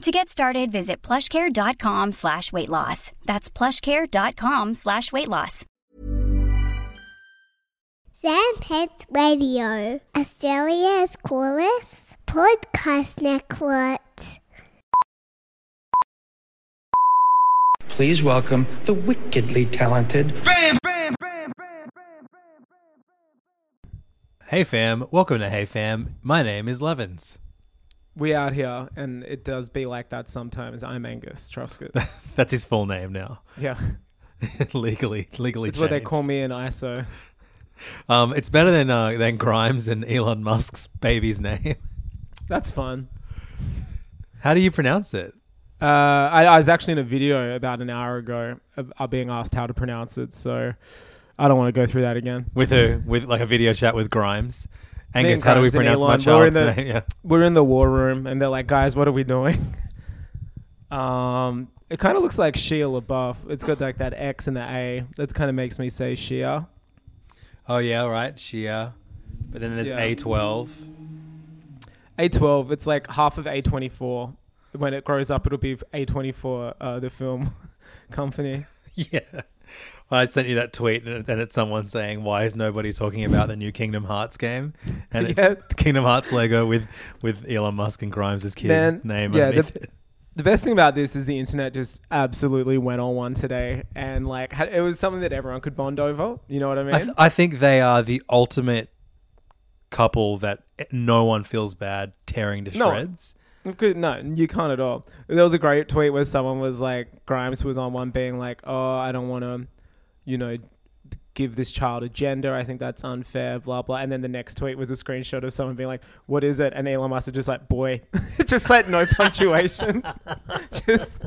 To get started, visit plushcare.com slash weight loss. That's plushcare.com slash weight loss. Sandpets Radio, Australia's coolest podcast network. Please welcome the wickedly talented Hey fam, welcome to Hey Fam. My name is Levins. We out here, and it does be like that sometimes. I'm Angus Truscott. That's his full name now. yeah, legally, legally. it's what they call me in ISO. Um, it's better than uh, than Grimes and Elon Musk's baby's name. That's fun. How do you pronounce it? Uh, I, I was actually in a video about an hour ago uh, being asked how to pronounce it, so I don't want to go through that again. With a with like a video chat with Grimes. Angus, how do we pronounce my Elon, we're in the-? Yeah. We're in the war room, and they're like, "Guys, what are we doing?" um, it kind of looks like Shia LaBeouf. It's got like that X and the A. That kind of makes me say Shia. Oh yeah, right. Shia. But then there's Yeah. A twelve. A12. It's like half of A24. When it grows up, it'll be A24, uh, the film company. Yeah. Well, I sent you that tweet, and then it's someone saying, "Why is nobody talking about the new Kingdom Hearts game?" And it's Yeah. Kingdom Hearts Lego with with Elon Musk and Grimes' kid Man, name. yeah, the- The best thing about this is the internet just absolutely went on one today, and like had, it was something that everyone could bond over. You know what I mean? I, th- I think they are the ultimate couple that eh, no one feels bad tearing to shreds. No, you can't at all. There was a great tweet where someone was like, Grimes was on one being like, "Oh, I don't want to, you know, give this child a gender. I think that's unfair." Blah blah. And then the next tweet was a screenshot of someone being like, "What is it?" And Elon Musk is just like, "Boy," just like no punctuation, just,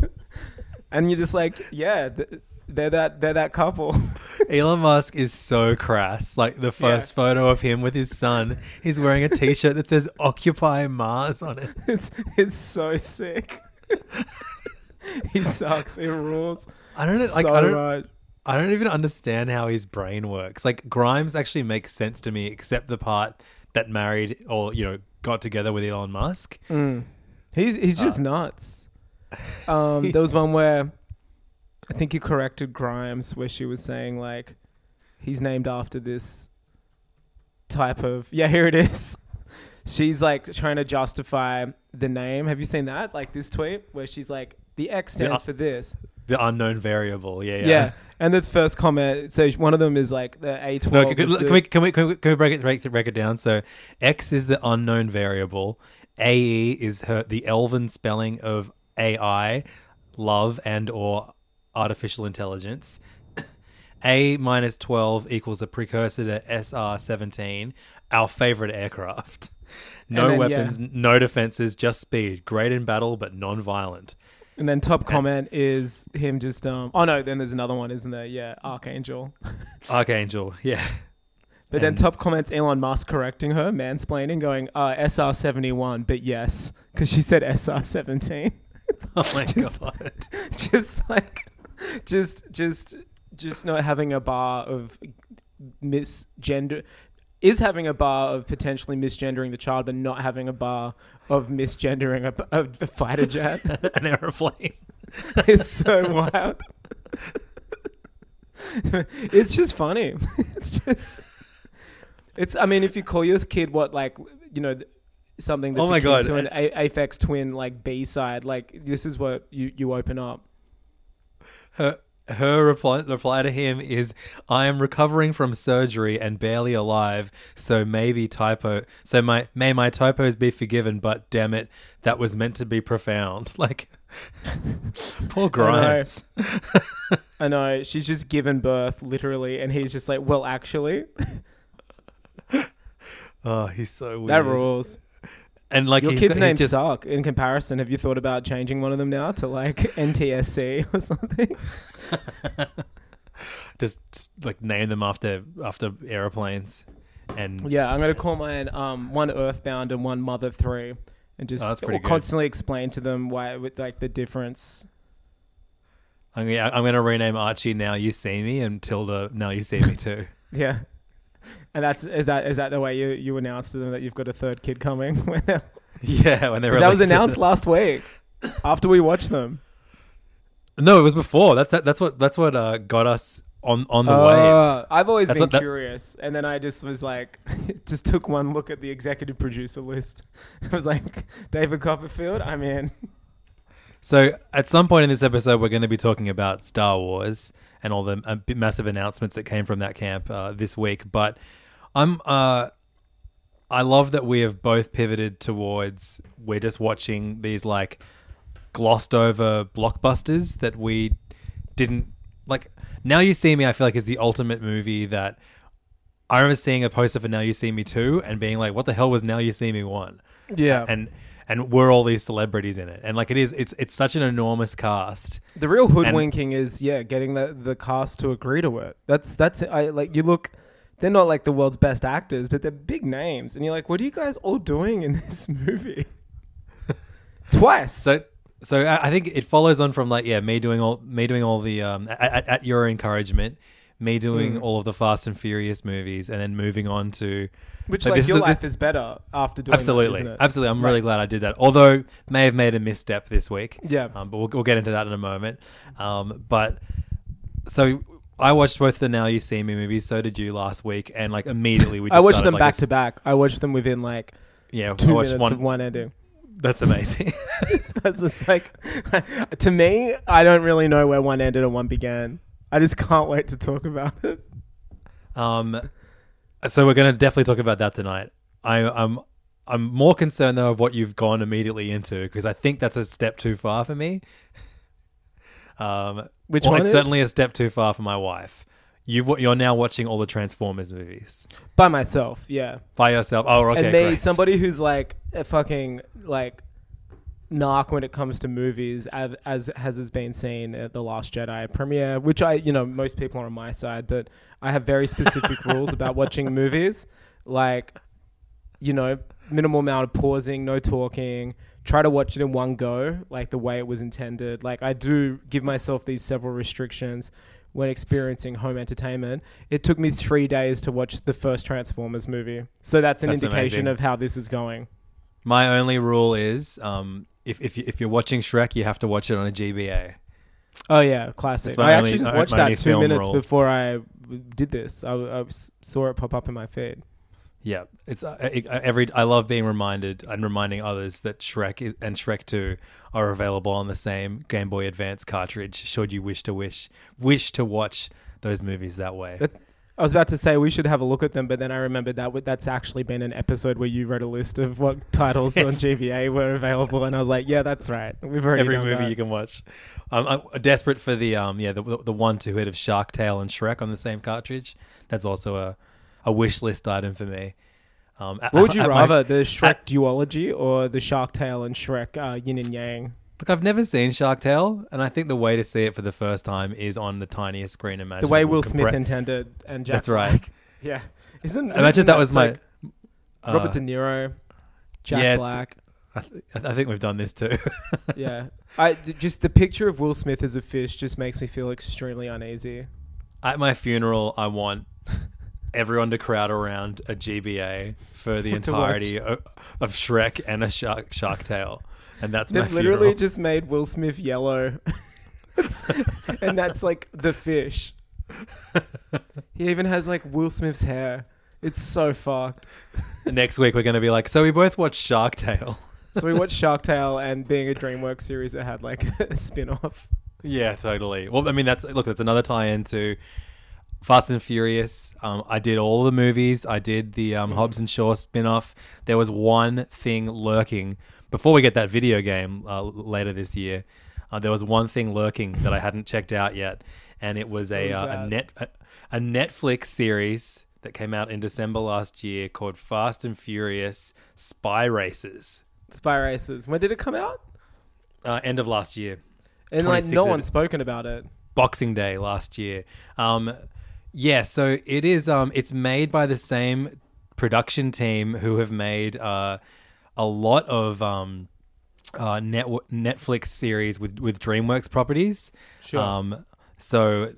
and you're just like, "Yeah, th- they're that they're that couple." Elon Musk is so crass. Like the first photo of him with his son, he's wearing a T-shirt that says "Occupy Mars" on it. it's it's so sick. he sucks. He rules. I don't know, like so I don't, much. I don't even understand how his brain works. Like Grimes actually makes sense to me, except the part that married or you know got together with Elon Musk. He's he's just nuts. Um, there was one where I think you corrected Grimes where she was saying like he's named after this type of yeah here it is. She's like trying to justify the name. Have you seen that? Like this tweet where she's like the X stands Yeah. for this. The unknown variable. Yeah, yeah. Yeah. And the first comment, so one of them is like the A12. No, can, can, the- we, can we can we can we break it break, it- break it down? So X is the unknown variable. AE is her the elven spelling of AI, love and or artificial intelligence. A minus twelve equals a precursor to SR seventeen, our favorite aircraft. No And then, yeah. weapons, no defenses, just speed. Great in battle, but non-violent. And then top comment is him just um oh no, then there's another one, isn't there? Yeah, Archangel. Archangel, yeah. But then top comments Elon Musk correcting her, mansplaining, going, uh, SR seventy one, but yes, because she said SR seventeen. Oh my Just- god. just like just just just not having a bar of misgender is having a bar of potentially misgendering the child, but not having a bar of misgendering a, a, a fighter jet. An aeroplane. it's so wild. it's just funny. It's just. It's. I mean, if you call your kid what like you know something that's Oh my God. to an a- Aphex Twin like B side, like this is what you you open up. Her her reply, reply to him is, "I am recovering from surgery and barely alive, so maybe typo. So my may my typos be forgiven, but damn it, that was meant to be profound." Like, poor Grimes. I know she's just given birth literally, and he's just like, well, actually, Oh, he's so weird. that rules. And like Your kids' names just, suck. In comparison, have you thought about changing one of them now to like NTSC or something? just, just, like name them after after airplanes. And Yeah, I'm gonna call mine um, one Earthbound and one Mother Three, and just Oh, that's pretty or good. constantly explain to them why with like the difference. I'm gonna, I'm gonna rename Archie now. You see me, and Tilda now you see me too. Yeah, and that's is that is that the way you you announce to them that you've got a third kid coming? When they're- yeah, when they that was announced last week after we watched them. No, it was before. That's that, that's what that's what uh, got us on on the wave. Uh, I've always That's been what that- curious, and then I just was like, just took one look at the executive producer list. I was like, David Copperfield, I'm in. So at some point in this episode, we're going to be talking about Star Wars and all the uh, massive announcements that came from that camp uh, this week. But I'm uh, I love that we have both pivoted towards we're just watching these like glossed over blockbusters that we didn't like. Now you see me, I feel like is the ultimate movie that I remember seeing a poster for Now You See Me two and being like, what the hell was Now You See Me one? Yeah, and and were all these celebrities in it and like it is it's it's such an enormous cast the real hoodwinking is yeah, getting the the cast to agree to it. That's that's I like you look. They're not like the world's best actors, but they're big names, and you're like, what are you guys all doing in this movie? Twice. so so I I think it follows on from like yeah me doing all me doing all the um at, at, at your encouragement me doing Hmm. all of the Fast and Furious movies and then moving on to Which But like your is life is better after doing absolutely that, isn't it? absolutely I'm really glad I did that although may have made a misstep this week Yeah. um, but we'll, we'll get into that in a moment um but so I watched both the Now You See Me movies so did you last week and like immediately we Just I watched started, them like, back a to back. I watched them within like yeah two minutes one of one ending. that's amazing It's just like, to me, I don't really know where one ended and one began. I just can't wait to talk about it. Um, so we're going to definitely talk about that tonight. I, I'm I'm more concerned though of what you've gone immediately into because I think that's a step too far for me. Um, Which well, one It's is? certainly a step too far for my wife. You've you're now watching all the Transformers movies By myself, yeah. by yourself. Oh, okay, and me, great. somebody who's like a fucking like narc when it comes to movies, as, as has has been seen at the Last Jedi premiere, which I, you know, most people are on my side, but I have very specific rules about watching movies, like, you know, minimal amount of pausing, no talking. Try to watch it in one go, like the way it was intended. Like I do give myself these several restrictions when experiencing home entertainment. It took me three days to watch the first Transformers movie, so that's an That's indication amazing. of how this is going. my only rule is um, if if if you're watching Shrek, you have to watch it on a GBA. Oh yeah, classic. I only- actually just watched my that two minutes role. before I did this. I saw it pop up in my feed. Yeah, it's uh, it, uh, every. I love being reminded and reminding others that Shrek is, and Shrek Two are available on the same Game Boy Advance cartridge. Should you wish to wish wish to watch those movies that way? That- I was about to say we should have a look at them, but then I remembered that w- that's actually been an episode where you wrote a list of what titles on GBA were available, and I was like, yeah, that's right. We've already Every movie that. you can watch. Um, I'm desperate for the um yeah the the one two hit of Shark Tale and Shrek on the same cartridge. That's also a a wish list item for me. Um, at- What would you at my- rather, the Shrek duology or the Shark Tale and Shrek uh, Yin and Yang? Look, I've never seen Shark Tale, and I think the way to see it for the first time is on the tiniest screen imaginable. The way Will Smith compre- intended and Jack That's right. Black. Yeah, isn't Imagine isn't that was my. like Robert uh, De Niro, Jack yeah, Black. I, th- I think we've done this too. yeah, I th- just the picture of Will Smith as a fish just makes me feel extremely uneasy. At my funeral, I want everyone to crowd around a GBA for the entirety of, of Shrek and a Shark Shark Tale, and that's They've literally funeral. just made Will Smith yellow, and that's like the fish. he even has like Will Smith's hair. It's so fucked. Next week, we're going to be like, so we both watched Shark Tale. So we watched Shark Tale and being a DreamWorks series it had like a spin off. Yeah, totally. Well, I mean, that's look, that's another tie-in to Fast and Furious. Um, I did all the movies. I did the um, Hobbs and Shaw spin-off. There was one thing lurking before we get that video game uh, later this year. Uh, there was one thing lurking that I hadn't checked out yet, and it was a uh, a net a, a Netflix series that came out in December last year called Fast and Furious Spy Racers. Spy Racers. When did it come out? Uh, end of last year. And like no one's spoken about it. Boxing Day last year. Um, yeah, so it is. Um, it's made by the same production team who have made uh, a lot of um, uh, net- Netflix series with with DreamWorks properties. Sure. Um, so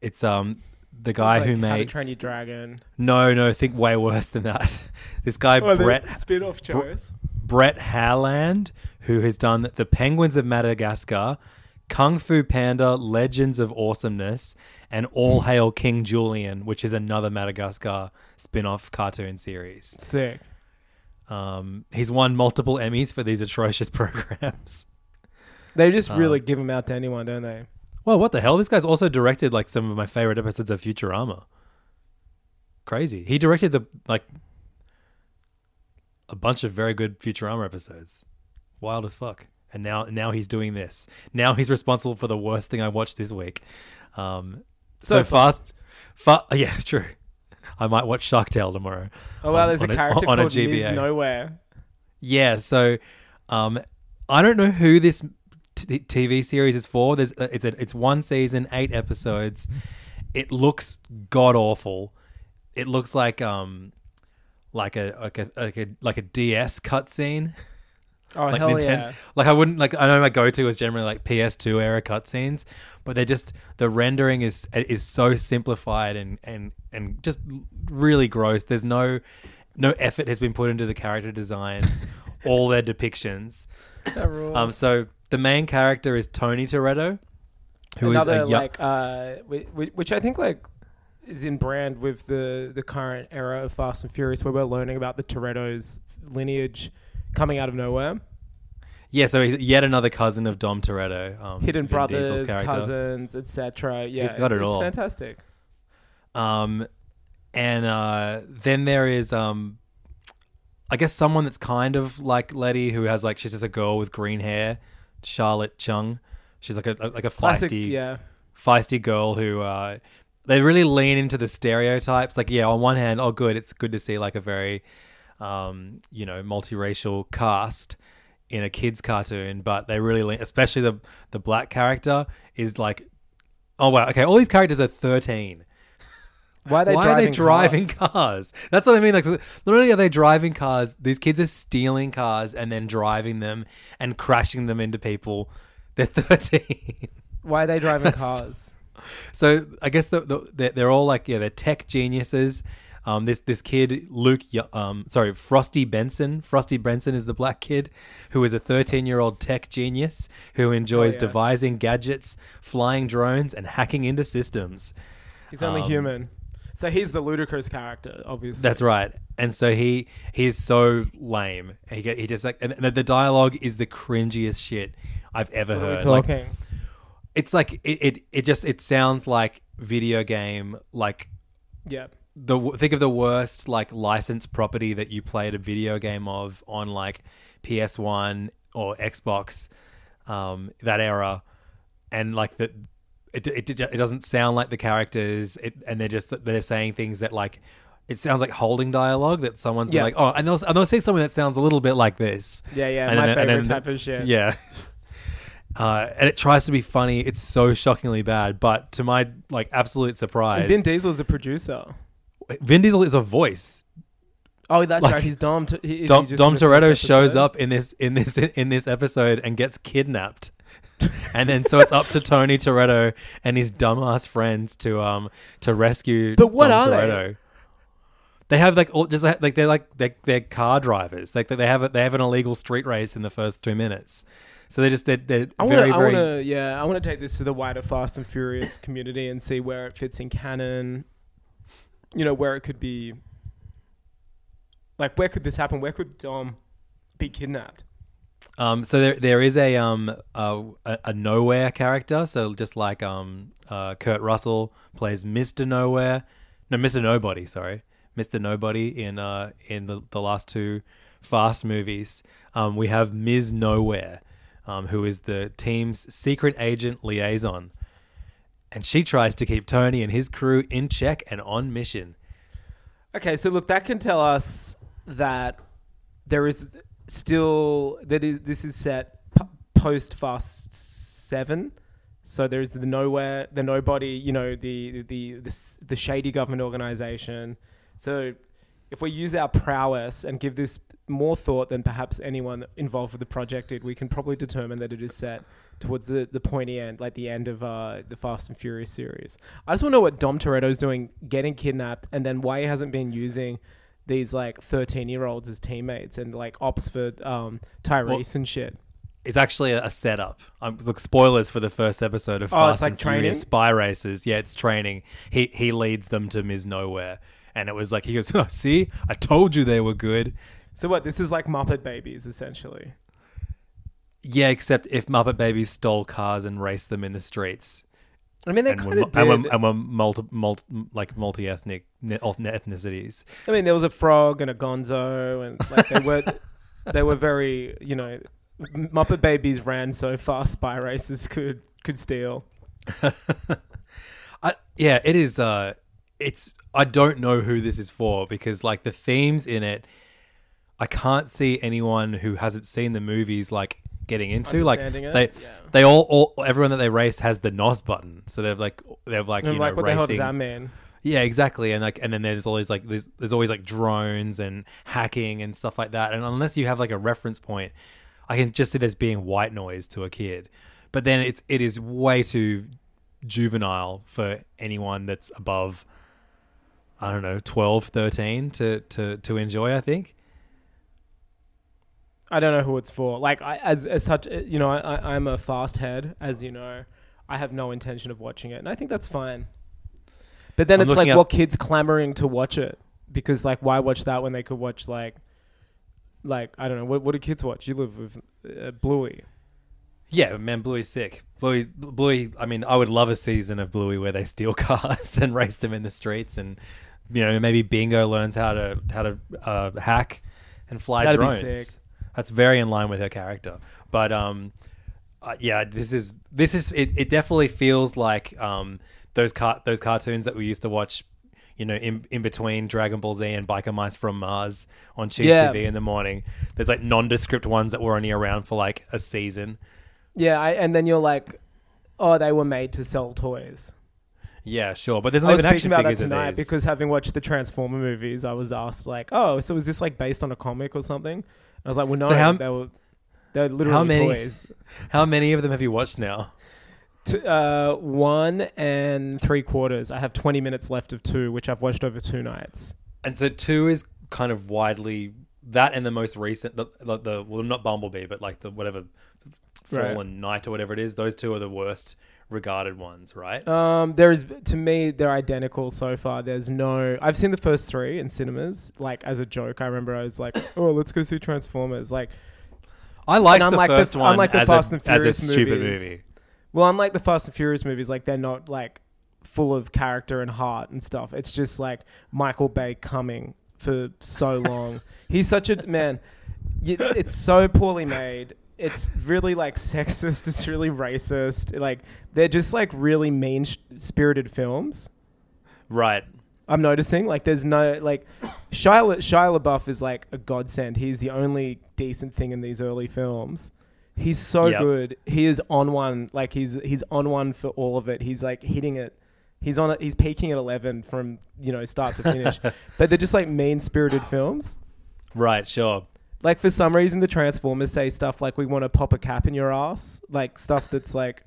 it's um the guy It's who like How to made Train Your Dragon. no no think way worse than that. this guy Oh, Bret spin-off shows. Bret Haaland, who has done The Penguins of Madagascar, Kung Fu Panda, Legends of Awesomeness, and All Hail King Julien, which is another Madagascar spin off cartoon series. Sick. Um, he's won multiple Emmys for these atrocious programs. They just Uh, really give them out to anyone, don't they? Well, what the hell? This guy's also directed like some of my favorite episodes of Futurama. Crazy. He directed the like a bunch of very good Futurama episodes. Wild as fuck. And now now he's doing this. Now he's responsible for the worst thing I watched this week. Um so, So fast fa- yeah, it's true. I might watch Shark Tale tomorrow. Oh wow, on- there's on a character on called Ms. GBA. Nowhere. Yeah, so um, I don't know who this t- TV series is for. There's uh, it's a, it's one season, eight episodes. It looks god awful. It looks like um like a like a like a like a DS cutscene. Oh Like hell Ninten- yeah! Like I wouldn't like I know my go to is generally like PS2 era cutscenes, but they're just the rendering is is so simplified and and and just really gross. There's no no effort has been put into the character designs, all their depictions. Um, so the main character is Tony Toretto, who is Another a young, like uh, whi- whi- which I think like is in brand with the the current era of Fast and Furious, where we're learning about the Toretto's lineage coming out of nowhere. yeah. So he's yet another cousin of Dom Toretto, um, Hidden Vin Diesel's brothers, character. cousins, etc. Yeah, He's got it's, it it's all. fantastic. Um, and uh, then there is um, I guess someone that's kind of like Letty, who has like she's just a girl with green hair, Charlotte Chung. She's like a like a Classic, feisty, yeah. feisty girl who uh, they really lean into the stereotypes. Like, yeah, on one hand, oh, good, it's good to see like a very, um, you know, multiracial cast in a kids cartoon, but they really especially the the black character is like, oh wow, okay, all these characters are thirteen. Why are they Why driving, are they driving cars? cars? That's what I mean. Like, not only are they driving cars, these kids are stealing cars and then driving them and crashing them into people. They're 13. Why are they driving That's- cars? so I guess the, the, they're all like, yeah, they're tech geniuses. Um, this this kid Luke, um, sorry, Frostee Benson. Frostee Benson is the black kid who is a 13 year old tech genius who enjoys yeah. devising gadgets, flying drones, and hacking into systems. He's only Um, human. So he's the ludicrous character, obviously. That's right. And so he he is so lame. He get, he just like and the, the dialogue is the cringiest shit I've ever What heard. Like, talking? it's like it, it it just it sounds like video game like yeah. The think of the worst like licensed property that you played a video game of on like PS1 or Xbox um that era and like the it, it, it doesn't sound like the characters it, and they're just they're saying things that like it sounds like holding dialogue that someone's been Yeah. like oh and they'll, and they'll say something that sounds a little bit like this Yeah, yeah. And my then- favorite then- type of shit. yeah. Uh, and it tries to be funny. It's so shockingly bad, but to my like absolute surprise, And Vin Diesel's a producer. Vin Diesel is a voice. Oh, that's Like, right. He's Dom. T- he- Dom, he Dom Toretto shows up in this in this in this episode and gets kidnapped, and then so it's up to Tony Toretto and his dumbass friends to um to rescue. But what Dom are they? Toretto. They have like all just like they're like they're, they're car drivers. Like they have a, they have an illegal street race in the first two minutes, so they're just they're, they're I very want to, I very want to, yeah, I want to take this to the wider Fast and Furious community and see where it fits in canon. You know, where it could be. Like, where could this happen? Where could Dom be kidnapped? Um, so there there is a um a, a nowhere character. So just like um uh Kurt Russell plays Mister Nowhere, no Mister Nobody. Sorry, Mister Nobody in uh in the the last two Fast movies. Um, we have Ms. Nowhere, um, who is the team's secret agent liaison, and she tries to keep Tony and his crew in check and on mission. Okay, so look, that can tell us that there is still that is this is set p- post Fast Seven. So there's the nowhere, the nobody, you know, the the the, the shady government organization. So if we use our prowess and give this more thought than perhaps anyone involved with the project did, we can probably determine that it is set towards the, the pointy end, like the end of uh, the Fast and Furious series. I just want to know what Dom Toretto's doing getting kidnapped and then why he hasn't been using these like 13 year olds as teammates and like ops for um, Tyrese Well- and shit. It's actually a, a setup. Um, look, spoilers for the first episode of Oh, Fast like and Furious? Spy Racers. Yeah, it's training. He he leads them to Ms. Nowhere, and it was like he goes, oh, "See, I told you they were good." So what? This is like Muppet Babies essentially. Yeah, except if Muppet Babies stole cars and raced them in the streets, I mean, they and kind of and did. were, and were multi, multi, like multi-ethnic ethnicities. I mean, there was a frog and a gonzo, and like they were, they were very, you know, Muppet Babies ran so fast spy racers could could steal. I, yeah, it is. Uh, it's. I don't know who this is for because like the themes in it, I can't see anyone who hasn't seen the movies like getting into. Like they, Yeah. they all, all, everyone that they race has the NOS button, so they've like they've like you like, know what the hell does racing. that mean? Yeah, exactly. And like, and then there's always like there's there's always like drones and hacking and stuff like that. And unless you have like a reference point, I can just see this being white noise to a kid. But then it's it is way too juvenile for anyone that's above I don't know 12, 13 to to to enjoy. I think. I don't know who it's for. Like, I, as, as such, uh, you know, I, I'm a fast head, as you know. I have no intention of watching it, and I think that's fine. But then I'm it's like, what kids clamoring to watch it? Because like, why watch that when they could watch like, like I don't know, what what do kids watch? You live with uh, Bluey. Yeah, man, Bluey's sick. Bluey, Bluey. I mean, I would love a season of Bluey where they steal cars and race them in the streets, and you know, maybe Bingo learns how to how to uh, hack and fly That'd be drones. That's very in line with her character. But um, uh, yeah, this is this is it. It definitely feels like um those car those cartoons that we used to watch. You know, in, in between Dragon Ball Z and Biker Mice from Mars on Cheez Yeah. TV in the morning, there's like nondescript ones that were only around for like a season. Yeah, I, and then you're like, oh, they were made to sell toys. Yeah, sure, but there's I not was even action speaking about that figures of tonight these. because having watched the Transformer movies, I was asked like, "Oh, so is this like based on a comic or something?" I was like, "Well, no, So how- they were they're literally how many- toys." How many of them have you watched now? T- uh, one and three quarters. I have twenty minutes left of two, which I've watched over two nights. And so two is kind of widely that and the most recent the the, the well not Bumblebee but like the whatever Right. Fallen Knight or whatever it is. Those two are the worst regarded ones, right? Um, there's to me they're identical so far. There's no. I've seen the first three in cinemas, like as a joke. I remember I was like, "Oh, let's go see Transformers." Like, I liked the the- first one unlike the as, Fast a, and as a Furious stupid movies, movie. Well, unlike the Fast and Furious movies, like they're not like full of character and heart and stuff. It's just like Michael Bay coming for so long. He's such a man. It's so poorly made. It's really like sexist. It's really racist. Like they're just like really mean spirited films. Right. I'm noticing like there's no like Shia, Shia LaBeouf is like a godsend. He's the only decent thing in these early films. He's so Yep. good. He is on one. Like he's he's on one for all of it. He's like hitting it. He's on it. He's peaking at 11 from you know start to finish. but they're just like mean spirited films. Right, sure. Like for some reason, the Transformers say stuff like "We want to pop a cap in your ass," like stuff that's like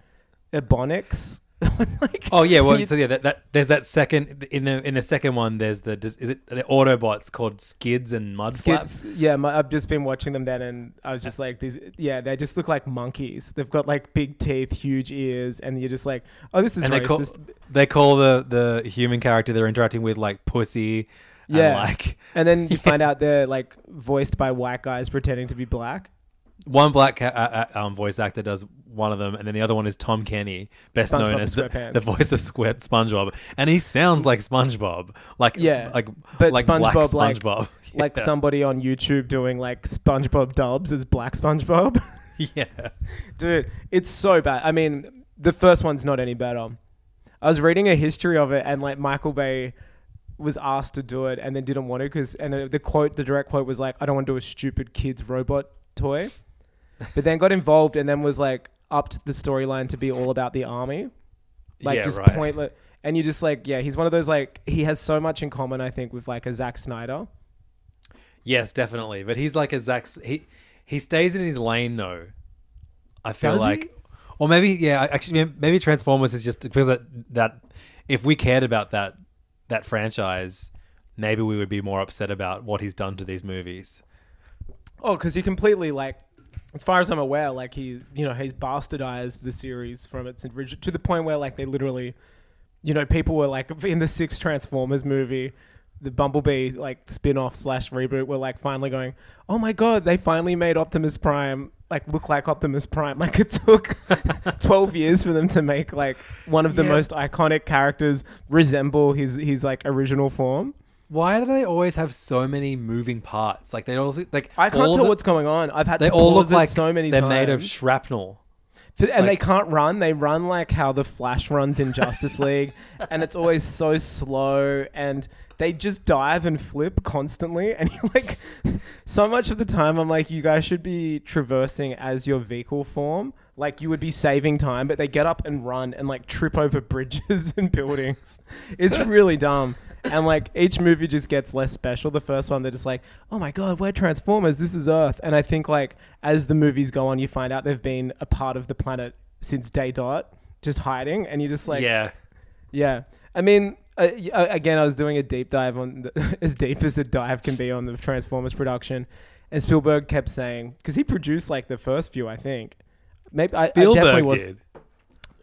ebonics. like, Oh yeah, well, so yeah, that, that there's that second in the in the second one. There's the is it the Autobots called Skids and Mud Flaps? Yeah, my, I've just been watching them then, and I was just like, these, yeah, they just look like monkeys. They've got like big teeth, huge ears, and you're just like, oh, this is and they call racist. they call the the human character they're interacting with like pussy. Yeah. and like and then you find out they're like voiced by white guys pretending to be black. one black ca- uh, uh, um, voice actor does one of them, and then the other one is Tom Kenny, best SpongeBob known as the, SquarePants. the voice of Square SpongeBob, and he sounds like SpongeBob, like Yeah, like but like black SpongeBob, like- SpongeBob, Like Yeah. somebody on YouTube doing like SpongeBob dubs as Black SpongeBob. yeah. Dude, it's so bad. I mean, the first one's not any better. I was reading a history of it, and like Michael Bay was asked to do it, and then didn't want to because, and uh, the quote, the direct quote was like, "I don't want to do a stupid kids robot toy," but then got involved, and then was like upped the storyline to be all about the army, like Yeah, just right. pointless. And you just like, yeah, he's one of those like he has so much in common, I think, with like a Zack Snyder. Yes, definitely. But he's like a Zack. He he stays in his lane though. I feel Does he? like, or maybe yeah. Actually, maybe Transformers is just because that that if we cared about that that franchise, maybe we would be more upset about what he's done to these movies. Oh, because he completely like, as far as I'm aware, like he, you know, he's bastardized the series from its original to the point where like they literally, you know, people were like in the sixth Transformers movie, the Bumblebee like spin-off slash reboot were like finally going, oh my god, they finally made Optimus Prime like look like Optimus Prime. Like it took 12 years for them to make like one of the Yeah. most iconic characters resemble his his like original form. Why do they always have so many moving parts? Like they also like I can't tell the- what's going on. I've had They to all pause look it like so many they're times. made of shrapnel. And they can't run. They run like how the Flash runs in Justice League, and it's always so slow. And they just dive and flip constantly. And you like, so much of the time, I'm like, you guys should be traversing as your vehicle form. Like you would be saving time, but they get up and run and like trip over bridges and buildings. It's really dumb. And like each movie just gets less special. The first one, they're just like, oh my god, we're Transformers. This is Earth. And I think like as the movies go on, you find out they've been a part of the planet since day dot, just hiding. And you're just like, yeah. yeah. I mean, uh, uh, again, I was doing a deep dive on the, as deep as a dive can be on the Transformers production, and Spielberg kept saying because he produced like the first few, I think. Maybe I- I, Spielberg was did.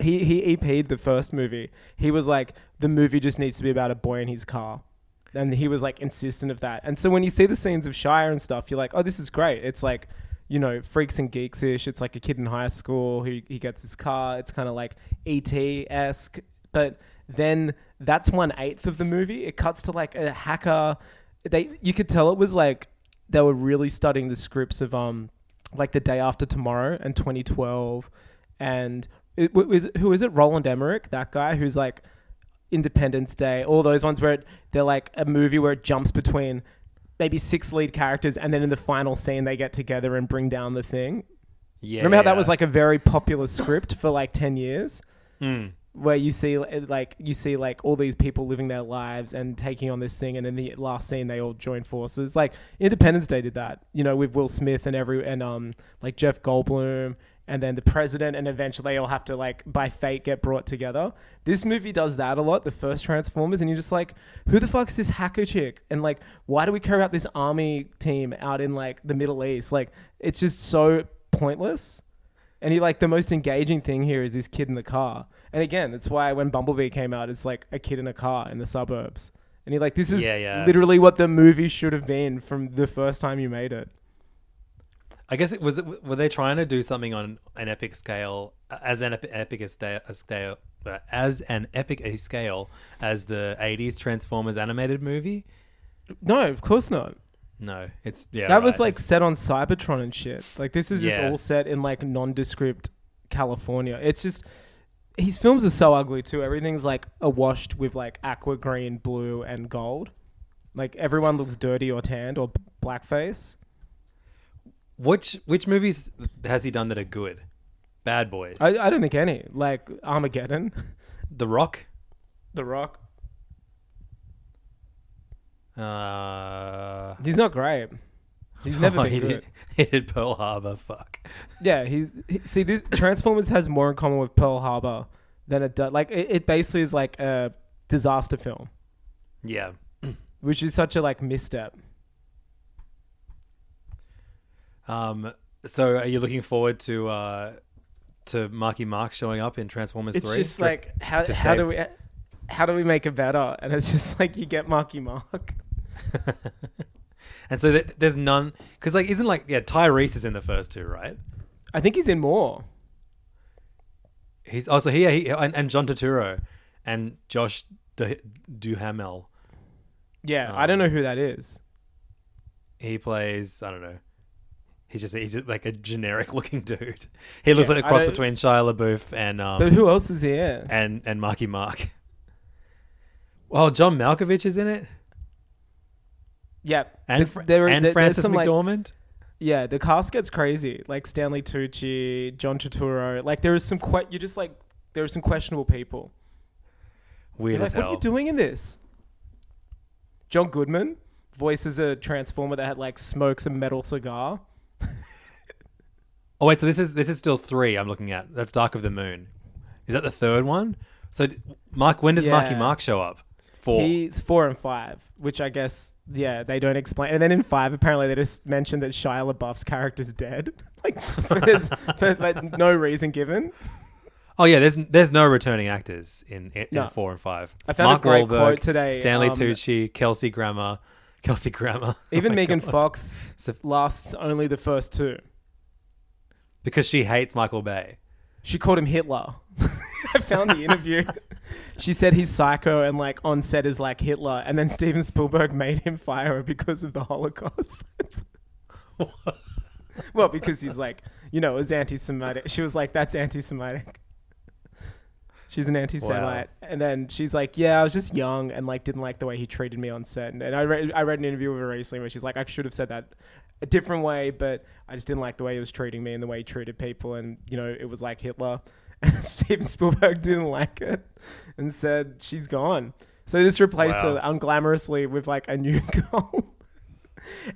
he he EP'd the first movie. He was like, the movie just needs to be about a boy in his car. And he was like insistent of that. And so when you see the scenes of Shia and stuff, you're like, oh, this is great. It's like, you know, freaks and geeks ish. It's like a kid in high school who he gets his car. It's kind of like ET esque. But then that's one eighth of the movie. It cuts to like a hacker. They you could tell it was like they were really studying the scripts of um like the day after tomorrow and 2012 and it, w- was who is it roland emmerich that guy who's like independence day all those ones where it, they're like a movie where it jumps between maybe six lead characters and then in the final scene they get together and bring down the thing Yeah. remember how that was like a very popular script for like 10 years Mm. Where you see like you see like all these people living their lives and taking on this thing and in the last scene they all join forces. Like independence day did that. You know with will smith and every and um like jeff goldblum and then the president and eventually they all have to like by fate get brought together. This movie does that a lot the first transformers and you're just like who the fuck's this hacker chick? And like why do we care about this army team out in like the middle east? Like it's just so pointless. And he like the most engaging thing here is this kid in the car. And again, that's why when Bumblebee came out, it's like a kid in a car in the suburbs. And you're like, this is Yeah, yeah. literally what the movie should have been from the first time you made it. I guess it was. It, were they trying to do something on an epic scale, as an epi- epic a sta- a scale, uh, as an epic a scale as the '80s Transformers animated movie? No, of course not. No, it's yeah. that was right, like it's- set on Cybertron and shit. Like this is just Yeah. all set in like nondescript California. It's just his films are so ugly too. Everything's like awashed with like aqua green, blue, and gold. Like everyone looks dirty or tanned or b- blackface. which which movies has he done that are good? Bad Boys, I, I don't think any. Like Armageddon, The Rock. The Rock. Uh, He's not great. He's never oh, been he good. did, he did Pearl Harbor. Fuck. Yeah, he's he, see this Transformers has more in common with Pearl Harbor than it does. Like it, it basically is like a disaster film, Yeah. which is such a like misstep. Um. So, are you looking forward to uh to Marky Mark showing up in Transformers It's Three? just like how to how save- do we how do we make it better? And it's just like you get Marky Mark. And so th- there's none because like isn't like yeah Tyrese is in the first two, right? I think he's in more. He's also here he, and, and John Turturro and Josh Du- Duhamel. Yeah, I don't know who that is. He plays I don't know. He's just he's just like a generic looking dude. He looks Yeah, like a cross between Shia LaBeouf and um But who else is here? and and Marky Mark. Well, John Malkovich is in it, Yeah, and the- there- and there- Francis some, like- McDormand. Yeah, the cast gets crazy. Like Stanley Tucci, John Turturro. Like there is some que- you just like there are some questionable people. Weird You're as like, what are you doing in this? John Goodman voices a transformer that had like smokes a metal cigar. Oh wait, so this is this is still three. I'm looking at. That's Dark of the Moon. Is that the third one? So Mark, when does Marky Yeah. Mark show up? Four. He's four and five, which I guess yeah they don't explain. And then in five, apparently they just mentioned that Shia LaBeouf's character's dead, like for, this, like no reason given. oh yeah, there's there's no returning actors in in, No. in four and five. I found a great Wahlberg, quote today, Stanley um, Tucci, Kelsey Grammer, Kelsey Grammer. Even Oh Megan God. Fox So- lasts only the first two. because she hates Michael Bay. She called him Hitler. I found the interview. she said he's psycho and like on set is like Hitler, and then Steven Spielberg made him fire her because of the Holocaust. well, because he's like, you know, it was anti-Semitic. She was like, "That's anti-Semitic." She's an anti-Semite, and then she's like, "Yeah, I was just young and like didn't like the way he treated me on set." And, and I read I read an interview with her recently where she's like, "I should have said that a different way, but I just didn't like the way he was treating me and the way he treated people, and you know, it was like Hitler." And Steven Spielberg didn't like it and said, "She's gone." So they just replaced Wow. her unglamorously with like a new girl.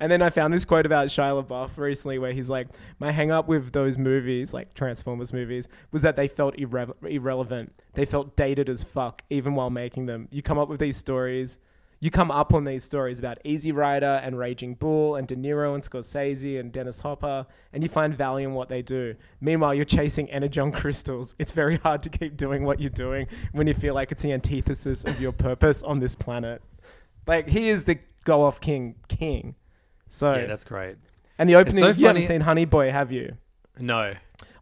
And then I found this quote about Shia LaBeouf recently where he's like, My hang up with those movies, like Transformers movies, was that they felt irre- irrelevant. They felt dated as fuck, even while making them. You come up with these stories, you come up on these stories about Easy Rider and Raging Bull and De Niro and Scorsese and Dennis Hopper, and you find value in what they do. Meanwhile, you're chasing energon crystals. It's very hard to keep doing what you're doing when you feel like it's the antithesis of your purpose on this planet. Like, he is the go off king, king. So, Yeah, that's great. and the opening, so you haven't seen Honey Boy, have you? No,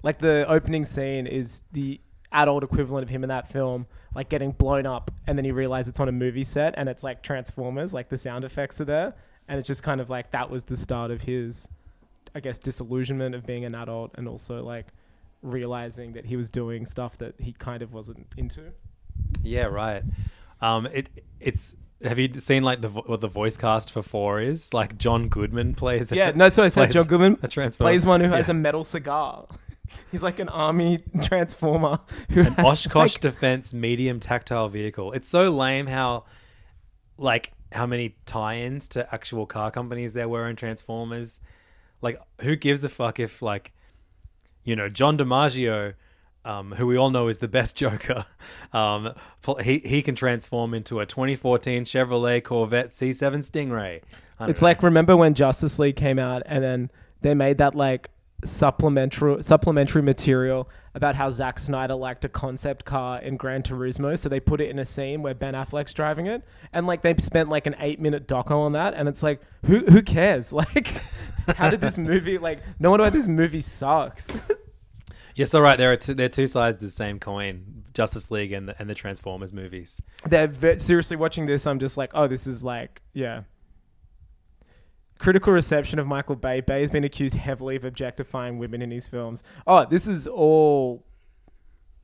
Like the opening scene is the adult equivalent of him in that film, like getting blown up, and then you realize it's on a movie set and it's like Transformers, like the sound effects are there, and it's just kind of like that was the start of his, I guess, disillusionment of being an adult, and also like realizing that he was doing stuff that he kind of wasn't into. yeah, right. Um, it it's. Have you seen like the vo- what the voice cast for four is? Like John Goodman plays. Yeah, no, so I said John Goodman a plays one who has Yeah. a metal cigar. He's like an army transformer who an has, Oshkosh like- Defense medium tactile vehicle. It's so lame how, like, how many tie-ins to actual car companies there were in Transformers. Like, who gives a fuck if, like, you know, John DiMaggio, um, who we all know is the best Joker, um, he he can transform into a 2014 Chevrolet Corvette C7 Stingray. I don't It's know. like remember when Justice League came out and then they made that like supplementary supplementary material about how Zack Snyder liked a concept car in Gran Turismo, so they put it in a scene where Ben Affleck's driving it, and like they spent like an eight minute doco on that, and it's like who who cares? Like, how did this movie like? No wonder why this movie sucks. yes, all right. There are two, there are two sides of the same coin: Justice League and the, and the Transformers movies. They're ve- seriously watching this. I'm just like, oh, this is like, yeah. Critical reception of Michael Bay. Bay has been accused heavily of objectifying women in his films. Oh, this is all.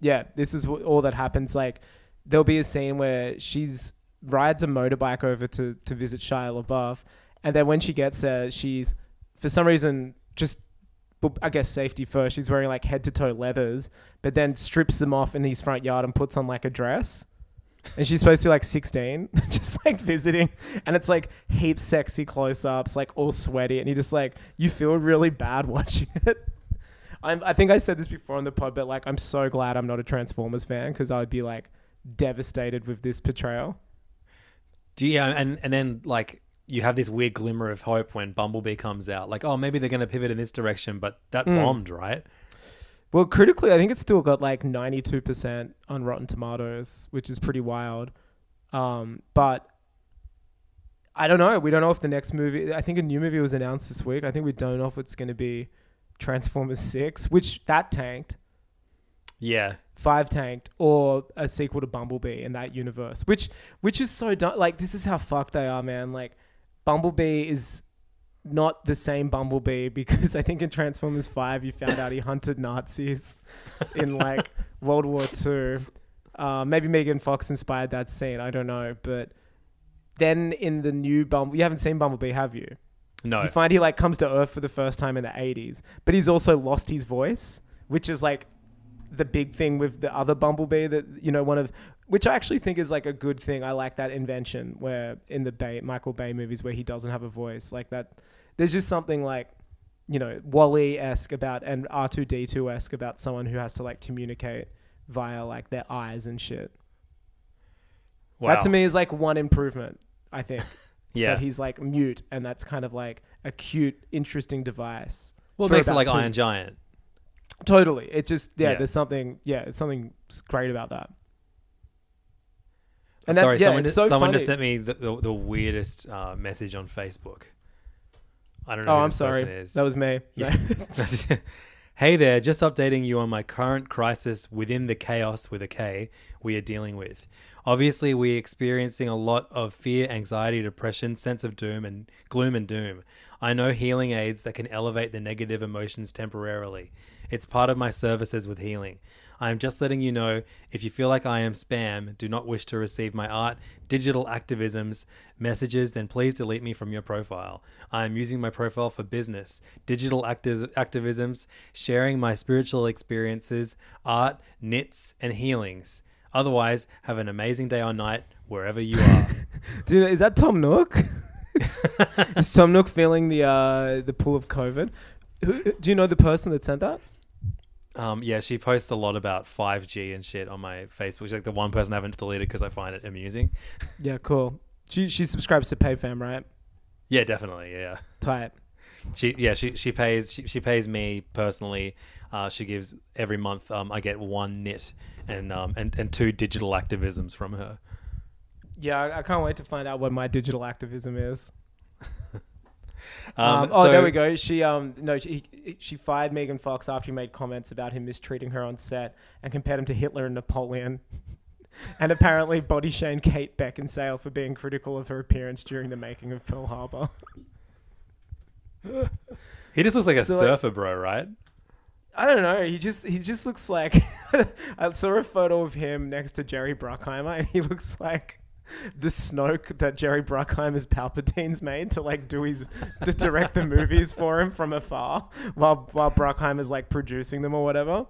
Yeah, this is all that happens. Like, there'll be a scene where she's rides a motorbike over to to visit Shia LaBeouf, and then when she gets there, she's for some reason just I guess safety first. She's wearing like head to toe leathers, but then strips them off in his front yard and puts on like a dress. And she's supposed to be like 16, just like visiting. And it's like heaps sexy close ups, like all sweaty. And you just like, you feel really bad watching it. I'm, I think I said this before on the pod, but like, I'm so glad I'm not a Transformers fan because I would be like devastated with this portrayal. Do you, and and then like you have this weird glimmer of hope when Bumblebee comes out, like oh maybe they're going to pivot in this direction, but that Hmm. bombed, right? Well, critically, I think it's still got like 92% on Rotten Tomatoes, which is pretty wild. Um, but I don't know. We don't know if the next movie. I think a new movie was announced this week. I think we don't know if it's going to be Transformers Six, which that tanked. Yeah. Five tanked, or a sequel to Bumblebee in that universe, which which is so dumb. Like this is how fucked they are, man. Like Bumblebee is not the same Bumblebee because I think in Transformers Five you found out he hunted Nazis in like World War Two. Uh, maybe Megan Fox inspired that scene. I don't know, but then in the new Bumblebee, you haven't seen Bumblebee, have you? No. You find he like comes to Earth for the first time in the 80s, but he's also lost his voice, which is like the big thing with the other Bumblebee that you know one of which I actually think is like a good thing. I like that invention where in the Bay Michael Bay movies where he doesn't have a voice like that. There's just something like you know WALL-E esque about and R two D two esque about someone who has to like communicate via like their eyes and shit. wow. That to me is like one improvement. I think yeah. that he's like mute, and that's kind of like a cute, interesting device. well, it makes it like two- Iron Giant. Totally. It just yeah, Yeah. There's something yeah. It's something great about that. And that- Sorry, yeah, someone, just, so someone funny. just sent me the, the, the weirdest uh, message on Facebook. I don't know. Oh, who I'm sorry. is. That was me. Yeah. hey there, just updating you on my current crisis within the chaos with a K we are dealing with. Obviously, we're experiencing a lot of fear, anxiety, depression, sense of doom, and gloom and doom. I know healing aids that can elevate the negative emotions temporarily. It's part of my services with healing. I am just letting you know if you feel like I am spam, do not wish to receive my art, digital activisms, messages, then please delete me from your profile. I am using my profile for business, digital activ- activisms, sharing my spiritual experiences, art, knits, and healings. Otherwise, have an amazing day or night wherever you are. Dude, is that Tom Nook? is Tom Nook feeling the uh, the pull of COVID? Who, do you know the person that sent that? Um, yeah, she posts a lot about 5G and shit on my Facebook. She's like the one person I haven't deleted because I find it amusing. Yeah, cool. She she subscribes to PayFam, right? Yeah, definitely. Yeah. Tight. She yeah she she pays she, she pays me personally. Uh, she gives every month. Um, I get one knit and um and, and two digital activisms from her. Yeah, I, I can't wait to find out what my digital activism is. Um, Um, oh, so- there we go. She um no she she fired Megan Fox after he made comments about him mistreating her on set and compared him to Hitler and Napoleon. and apparently body shamed Kate Beckinsale for being critical of her appearance during the making of Pearl Harbor. He just looks like a So, like- surfer, bro, right? I don't know. He just he just looks like I saw a photo of him next to Jerry Bruckheimer, and he looks like the Snoke that Jerry Bruckheimer's Palpatine's made to like do his to direct the movies for him from afar, while while Bruckheimer's like producing them or whatever.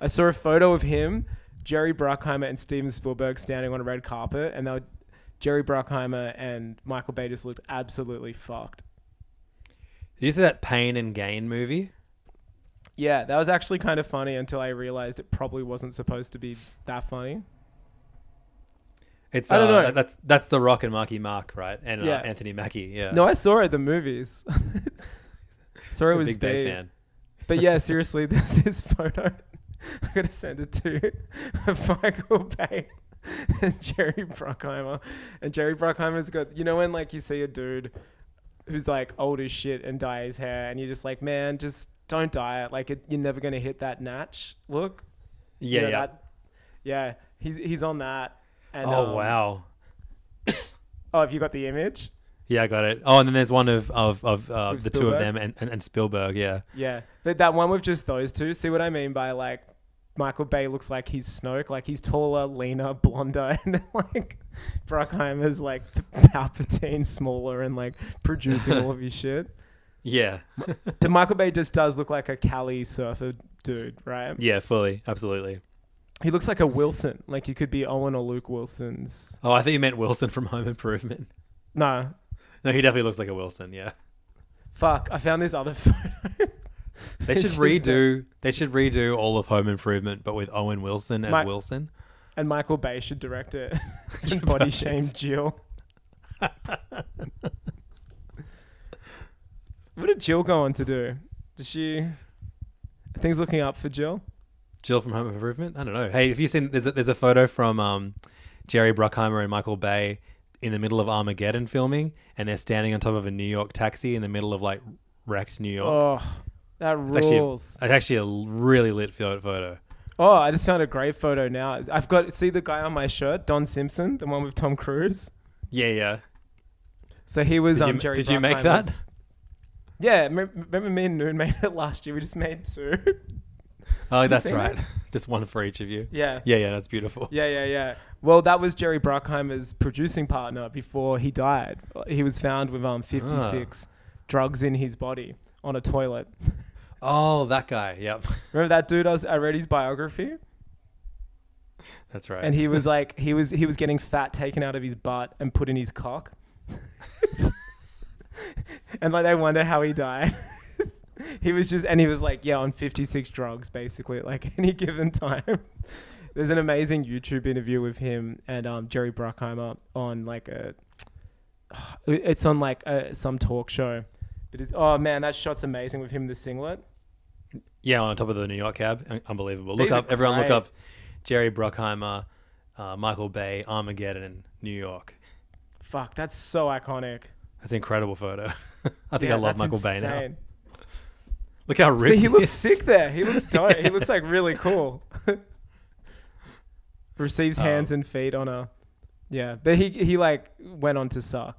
I saw a photo of him, Jerry Bruckheimer, and Steven Spielberg standing on a red carpet, and they were, Jerry Bruckheimer and Michael Bay just looked absolutely fucked. Did you see that Pain and Gain movie? Yeah, that was actually kind of funny until I realized it probably wasn't supposed to be that funny. It's I don't uh, know. That's that's the Rock and Marky Mark, right? And Yeah. uh, Anthony Mackie. Yeah. No, I saw it at the movies. Sorry, it was big Steve. fan. But yeah, seriously, there's this photo. I'm gonna send it to Michael Bay and Jerry Bruckheimer. And Jerry Bruckheimer's got you know when like you see a dude who's like old as shit and dye his hair, and you're just like, man, just don't dye it. Like it, you're never gonna hit that natch look. You Yeah, know, yeah. that- yeah. He's he's on that. And, oh um, wow. Oh, have you got the image? Yeah, I got it. Oh, and then there's one of of of uh, the two of them and, and, and Spielberg. Yeah. Yeah, but that one with just those two. See what I mean by like Michael Bay looks like he's Snoke, like he's taller, leaner, blonder, and then like Bruckheimer's like Palpatine, smaller, and like producing all of his shit. Yeah. The Michael Bay just does look like a Cali surfer dude, right? yeah. Fully. Absolutely. He looks like a Wilson, like you could be Owen or Luke Wilson's. Oh, I thought you meant Wilson from Home Improvement. No, No, he definitely looks like a Wilson. Yeah. fuck, I found this other photo. They should redo. They should redo all of Home Improvement, but with Owen Wilson as My- Wilson. and Michael Bay should direct it and body shame Jill. what did Jill go on to do? Does she? Are things looking up for Jill? Jill from Home Improvement. I don't know. Hey, have you seen? There's a, there's a photo from um, Jerry Bruckheimer and Michael Bay in the middle of Armageddon filming, and they're standing on top of a New York taxi in the middle of like wrecked New York. Oh, that it's actually rules. it's actually a really lit photo. Oh, I just found a great photo now. I've got see the guy on my shirt, Don Simpson, the one with Tom Cruise. Yeah, yeah. So he was Did, um you, did you make that? Yeah, remember me and Noon made it last year. We just made two. Oh, that's right. Just one for each of you. yeah. Yeah, yeah, that's beautiful. Yeah, yeah, yeah. Well, that was Jerry Bruckheimer's producing partner before he died. He was found with um 56 drugs in his body on a toilet. Oh, that guy. Yep, Remember that dude? I, was, I read his biography, that's right. and he was like, he was he was getting fat taken out of his butt and put in his cock, and like they wonder how he died. he was just, and he was like, yeah, on 56 drugs basically, at like any given time. There's an amazing YouTube interview with him and um, Jerry Bruckheimer on like a, it's on like a, some talk show. But it's, oh man, that shot's amazing with him in the singlet. yeah, on top of the New York cab, unbelievable. Look These are up, everyone. Look up Jerry Bruckheimer, uh, Michael Bay, Armageddon, New York. Fuck, that's so iconic. That's an incredible photo. I think Yeah, I love Michael Bay now. Look how ripped See, he looks sick there. He looks dope. He looks like really cool. Receives hands Um, and feet on a, yeah. But he he like went on to suck.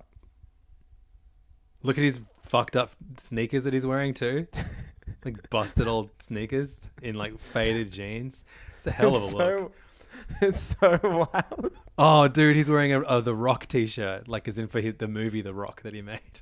Look at his fucked up sneakers that he's wearing too. like busted old sneakers in like faded jeans. It's a hell of a It's look. so, it's so wild. Oh, dude, he's wearing a, a The Rock T-shirt, like as in for his, the movie The Rock that he made.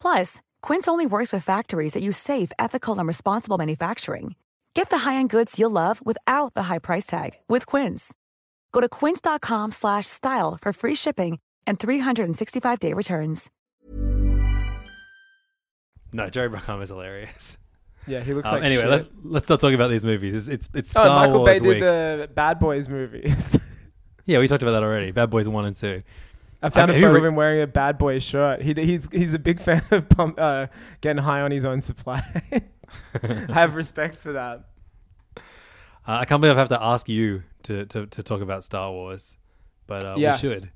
Plus, Quince only works with factories that use safe, ethical, and responsible manufacturing. Get the high-end goods you'll love without the high price tag with Quince. Go to quince.com slash style for free shipping and 365-day returns. No, Jerry Bruckheimer is hilarious. Yeah, he looks Um, like anyway, shit. let, let's not talk about these movies. It's it's, it's oh, Star Michael Wars Bay week. did the Bad Boys movies. Yeah, we talked about that already. Bad Boys One and Two. I found a photo re- of him wearing a Bad Boy shirt. He, he's he's a big fan of pump, uh, getting high on his own supply. I have respect for that. Uh, I can't believe I have to ask you to, to, to talk about Star Wars, but uh, Yes. we should.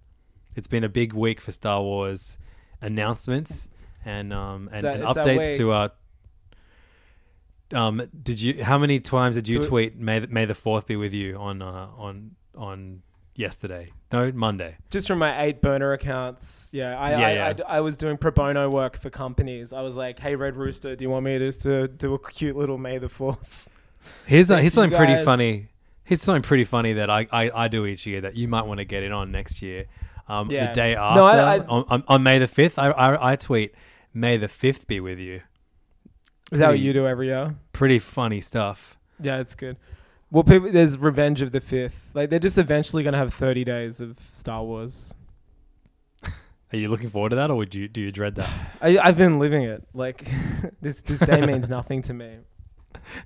It's been a big week for Star Wars announcements and um and, that- and updates to our. Um, did you? How many times did you To- tweet "May the- May the Fourth be with you" on uh, on on yesterday? No, Monday. Just from my eight burner accounts, yeah, I, Yeah, I, yeah. I I was doing pro bono work for companies. I was like, "Hey, Red Rooster, do you want me to just to do a cute little May the 4th? Here's here's something pretty funny. Here's something pretty funny that I, I, I do each year that you might want to get in on next year. Um, Yeah. The day after, No, I- on, on, May the fifth, I, I I tweet, "May the fifth be with you." Is that what you do every year? Pretty funny stuff. Yeah, it's good. Well, people, there's Revenge of the Fifth. Like they're just eventually gonna have 30 days of Star Wars. Are you looking forward to that, or would you do you dread that? I, I've been living it. Like this this day means nothing to me.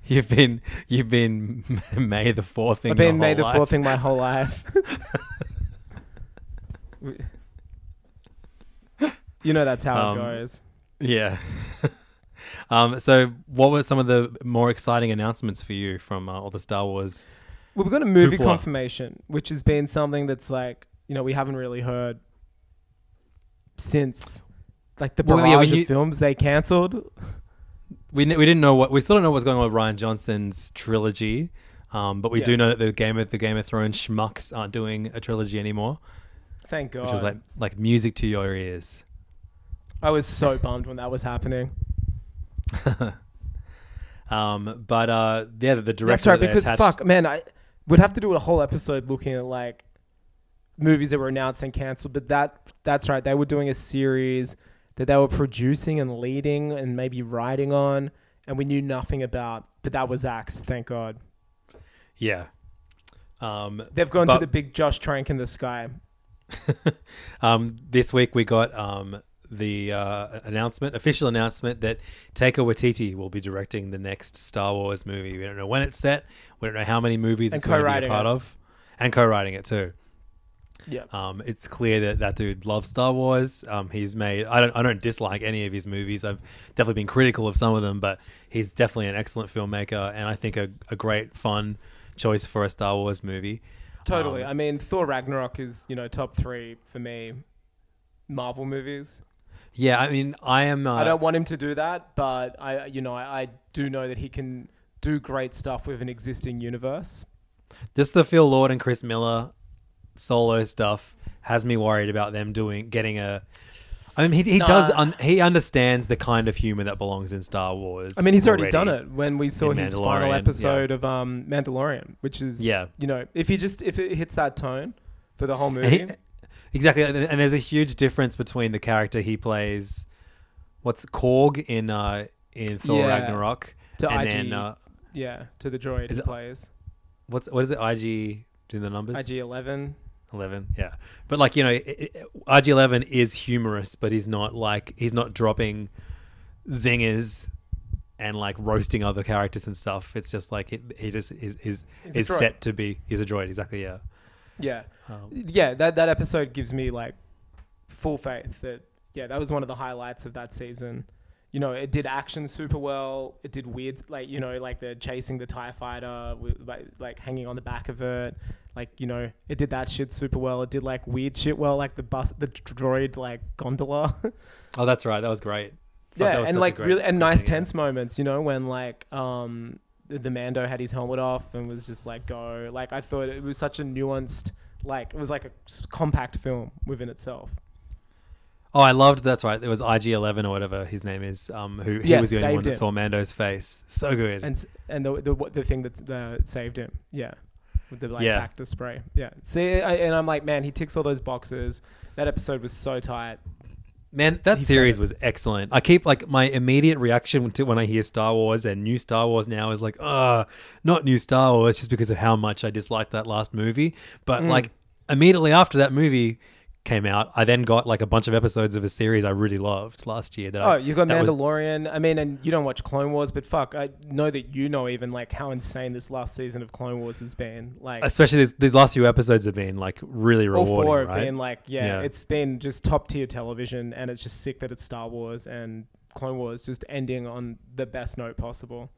You've been you've been May the fourth thing. I've been May the. Fourth thing my whole life. you know that's how Um, it goes. Yeah. Um, so, what were some of the more exciting announcements for you from uh, all the Star Wars? Well, we've got a movie Hoopla. confirmation, which has been something that's like, you know, we haven't really heard since like the Well, yeah, of knew- films they cancelled. We we didn't know what we still don't know what's going on with Rian Johnson's trilogy, um, but we Yeah. do know that the Game of the Game of Thrones schmucks aren't doing a trilogy anymore, Thank God. which was like like music to your ears. I was so bummed when that was happening. Um, but uh, yeah, the director. That's right, that they because attached- fuck, man, I would have to do a whole episode looking at like movies that were announced and cancelled. But that that's right, they were doing a series that they were producing and leading and maybe writing on, and we knew nothing about. But that was axed, thank God. Yeah. Um, They've gone but- to the big Josh Trank in the sky. um, this week we got um, the uh, announcement, official announcement that Taika Waititi will be directing the next Star Wars movie. We don't know when it's set. We don't know how many movies And it's going to be a part it. of, and co-writing it too. Yeah. Um, it's clear that that dude loves Star Wars. Um, he's made. I don't. I don't dislike any of his movies. I've definitely been critical of some of them, but he's definitely an excellent filmmaker, and I think a, a great, fun choice for a Star Wars movie. Totally. Um, I mean, Thor Ragnarok is you know top three for me. Marvel movies. Yeah, I mean, I am. Uh, I don't want him to do that, but I, you know, I, I do know that he can do great stuff with an existing universe. just the Phil Lord and Chris Miller solo stuff has me worried about them doing getting a. I mean, he, he does un, he understands the kind of humor that belongs in Star Wars. I mean, he's already, done it when we saw his final yeah. episode of um, Mandalorian, which is, Yeah. you know, if he just if it hits that tone for the whole movie, exactly, and and there's a huge difference between the character he plays, what's Korg in uh, in Thor Yeah. Ragnarok, To and IG. then uh, yeah, to the droid Is he it- plays what's what is it? IG do the numbers? IG Eleven. 11 yeah but like you know it, rg11 is humorous but he's not like he's not dropping zingers and like roasting other characters and stuff it's just like it, he just is is, He's a is droid. set to be he's a droid exactly yeah Yeah, Um, yeah. That that episode gives me like full faith that yeah, that was one of the highlights of that season. You know, it did action super well. It did weird, like you know, like the chasing the Tie Fighter, with, like, like hanging on the back of it. Like you know, it did that shit super well. It did like weird shit well, like the bus, the droid like gondola. oh that's right that was great yeah, and like really and nice tense moments. You know, when like um the, Mando had his helmet off and was just like go. Like I thought it was such a nuanced, like it was like a compact film within itself. oh i loved that's right it was ig11 or whatever his name is um who he was the only one that saw mando's face so good and and the the the thing that uh, saved him, yeah, with the like Yeah. bacta spray, yeah. See, I, and I'm like, man, he ticks all those boxes. That episode was so tight. Man, that He's series was excellent. I keep like my immediate reaction to when I hear Star Wars and new Star Wars now is like, uh, not new Star Wars, just because of how much I disliked that last movie. But Mm. like immediately after that movie came out, I then got like a bunch of episodes of a series I really loved last year. That Oh, I, you got that was- Mandalorian. I mean, and you don't watch Clone Wars, but fuck, I know that you know even like how insane this last season of Clone Wars has been. Like, especially these, these last few episodes have been like really rewarding. all four have right? been like, yeah, Yeah. it's been just top tier television, and it's just sick that it's Star Wars and Clone Wars just ending on the best note possible.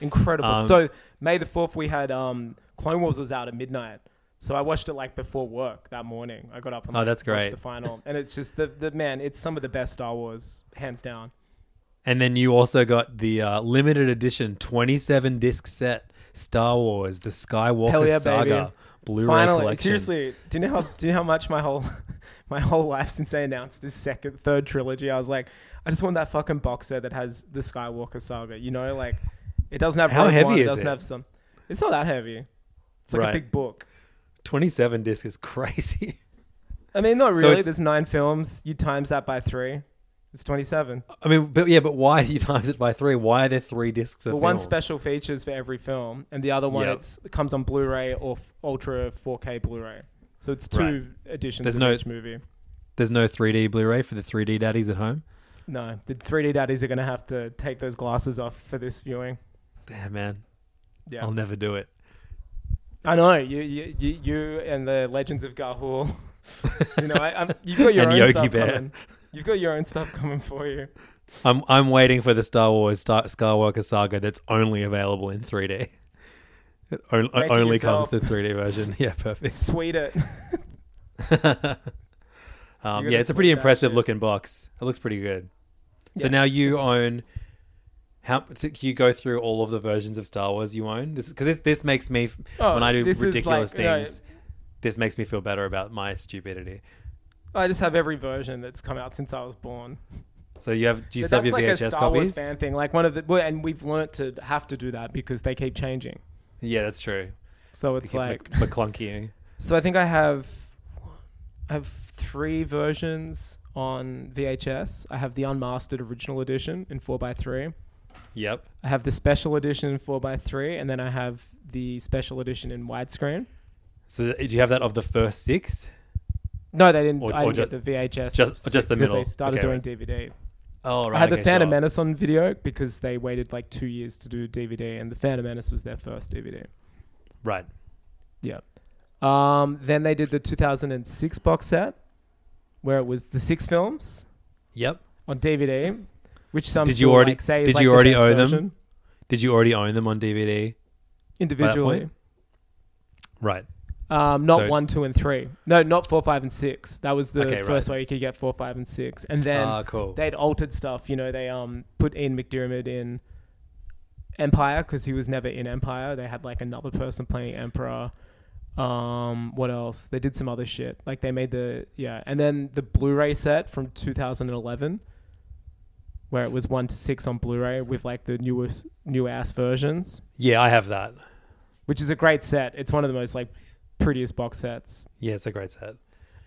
Incredible. Um, so May the fourth, we had um, Clone Wars was out at midnight. So I watched it like before work that morning. I got up and Oh, like, that's watched great. the final, and it's just the the man. It's some of the best Star Wars, hands down. And then you also got the uh, limited edition 27 disc set Star Wars, the Skywalker yeah, Saga baby. Blu-ray Finally, collection. seriously, do you know how do you know how much my whole my whole life since they announced this second third trilogy, I was like, I just want that fucking box set that has the Skywalker saga. You know, like it doesn't have How Rogue heavy One, it is doesn't it? have some. It's not that heavy. It's like Right. a big book. 27 disc is crazy. I mean, not really. it's- There's nine films. You times that by three. It's 27. I mean, but yeah, but why do you times it by three? Why are there three discs of Well, one film? special features for every film, and the other one Yep. it's, it comes on Blu-ray or f- Ultra 4K Blu-ray. So it's two editions There's of no- each movie. There's no 3D Blu-ray for the 3D daddies at home. No, the 3D daddies are gonna have to take those glasses off for this viewing. Damn, man, Yeah, I'll never do it. I know you, you, you, you and the Legends of Gahul. you know, I, I'm, you've got your And own Yogi stuff Bear. coming. You've got your own stuff coming for you. I'm I'm waiting for the Star Wars Star, Skywalker saga that's only available in 3D. It on- only yourself. comes the 3D version. Yeah, perfect. Sweet it. Um, yeah, it's a pretty impressive shit. looking box. It looks pretty good. So Yeah, now you own. How can you go through all of the versions of Star Wars you own? This because this this makes me Oh, when I do ridiculous like, you know, things. this makes me feel better about my stupidity. I just have every version that's come out since I was born. So you have do you still have your like VHS a Star Wars copies? fan thing. Like one of the, and we've learnt to have to do that because they keep changing. Yeah, that's true. So it's like, Mc- McClunky. so I think I have, I have three versions on VHS. I have the unmastered original edition in four x three. Yep. I have the special edition in four x three, and then I have the special edition in widescreen. So do you have that of the first six? No, they didn't. Or- I or didn't get the VHS. just- just the because middle. They started Okay, doing right. DVD. Oh, right. I had the okay, Phantom sure. Menace on video because they waited like two years to do DVD, and the Phantom Menace was their first DVD. Right. Yeah. Um, then they did the 2006 box set, where it was the six films Yep. on DVD, which some Did you still, already- like, say is did like you already own them? Did you already own them on DVD? individually? Right. Um, not So- one, two, and three. No, not four, five, and six. That was the Okay, first right. way you could get four, five, and six. And then Ah, cool. they'd altered stuff. You know, they um put Ian McDiarmid in Empire because he was never in Empire. They had like another person playing Emperor. Um, what else? They did some other shit. Like they made the yeah, and then the Blu-ray set from 2011, where it was one to six on Blu-ray with like the newest new ass versions, Yeah, I have that. which is a great set. It's one of the most like prettiest box sets. Yeah, it's a great set.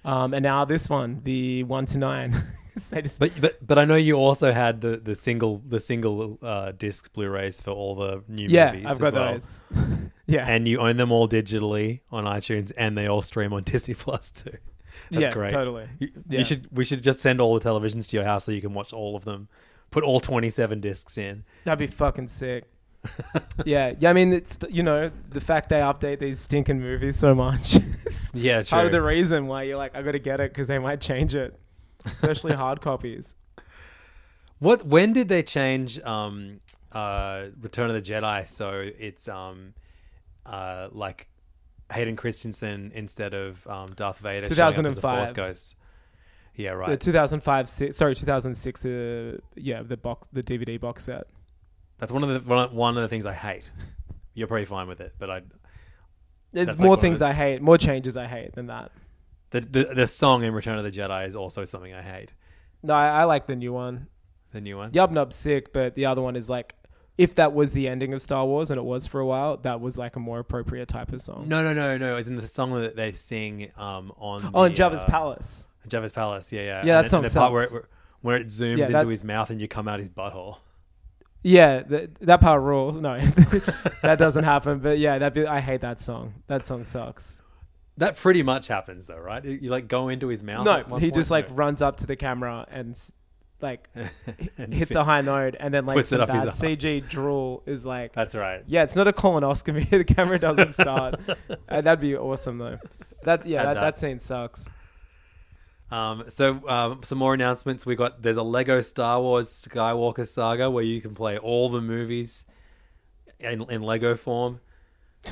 Um, and now this one, the one to nine. they just But but but I know you also had the, the single the single uh, disc Blu-rays for all the new yeah, movies. I've got as well. those. yeah, And you own them all digitally on iTunes, and they all stream on Disney Plus too. That's yeah, great. totally. You, Yeah. you should we should just send all the televisions to your house so you can watch all of them. Put all twenty seven discs in. That'd be fucking sick. yeah, yeah. I mean, it's you know the fact they update these stinking movies so much. Yeah, true. Part of the reason why you're like, I got to get it because they might change it, especially hard copies. What when did they change um uh Return of the Jedi so it's um uh like Hayden Christensen instead of um Darth Vader showing up as a Force 2005. Ghost? Yeah, right. The 2005, si- sorry, 2006. Uh, yeah, the box, the DVD box set. That's one of the one of- one of the things I hate. You're probably fine with it, but I There's That's like more things the- I hate, more changes I hate than that. the, the the song in Return of the Jedi is also something I hate. No, I, I like the new one. The new one. Yub Nub's sick, but the other one is like, if that was the ending of Star Wars and it was for a while, that was like a more appropriate type of song. No, no, no, no. It's in the song that they sing um on Oh, the, in Jabba's uh, Palace. Jabba's Palace. Yeah, yeah. Yeah, And that song and the part where sucks. it, where it zooms Yeah, into that- his mouth and you come out his butthole. Yeah, th- that part rules. No, that doesn't happen. But yeah, that be, I hate that song. That song sucks. That pretty much happens though, right? You, you, like go into his mouth. No, at one he point? just like No. runs up to the camera and s- like And hits a high note, and then like Puts it some up his bad. CG drool is like. That's right. Yeah, it's not a colonoscopy. the camera doesn't start. Uh, that'd be awesome though. That yeah, Add that, that. that scene sucks. Um, so um, some more announcements. We got there's a Lego Star Wars Skywalker Saga where you can play all the movies in, in Lego form.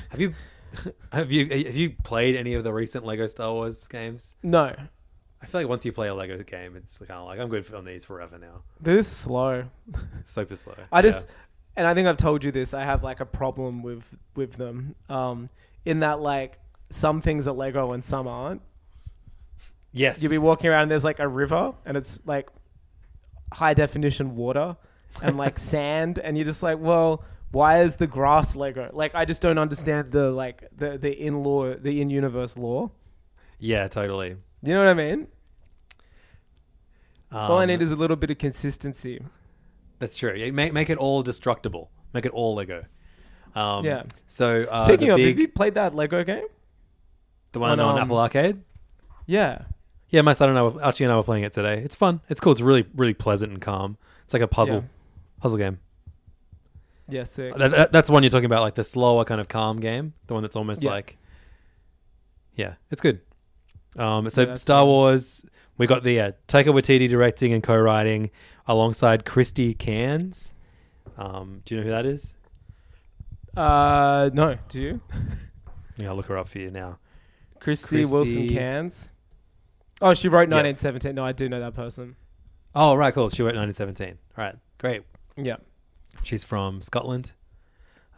Have you have you have you played any of the recent Lego Star Wars games? No, I feel like once you play a Lego game, it's kind of like I'm good on these forever now. they're slow. Super slow. I just, and I think I've told you this. I have like a problem with with them. Um, in that like some things are Lego and some aren't. Yes. You'll be walking around and there's like a river and it's like high definition water and like sand and you're just like, well, why is the grass Lego? Like I just don't understand the like the the in law the in universe law. yeah, totally. You know what I mean? All I Um, need is a little bit of consistency. That's true. Yeah, Make make it all destructible. Make it all Lego. Um, Yeah. So uh, Speaking of, big, have you played that Lego game? the one on, on, um, Apple Arcade. Yeah. Yeah, my son and I, were, Archie and I were playing it today. It's fun. It's cool. It's really, really pleasant and calm. It's like a puzzle, puzzle game. Yeah, sick. That, that- that's the one you're talking about, like the slower kind of calm game. The one that's almost Yeah. like, yeah, it's good. Um, so Yeah, that's Star. Wars, we got the uh, Taika Waititi directing and co-writing alongside Krysty Cairns. Um, do you know who that is? Uh, no. Do you? Yeah, I'll look her up for you now. Krysty, Wilson Krysty- Cairns. Oh, she wrote Yeah. 1917. No, I do know that person. Oh, right, cool. She wrote 1917. All right, great. Yeah. She's from Scotland.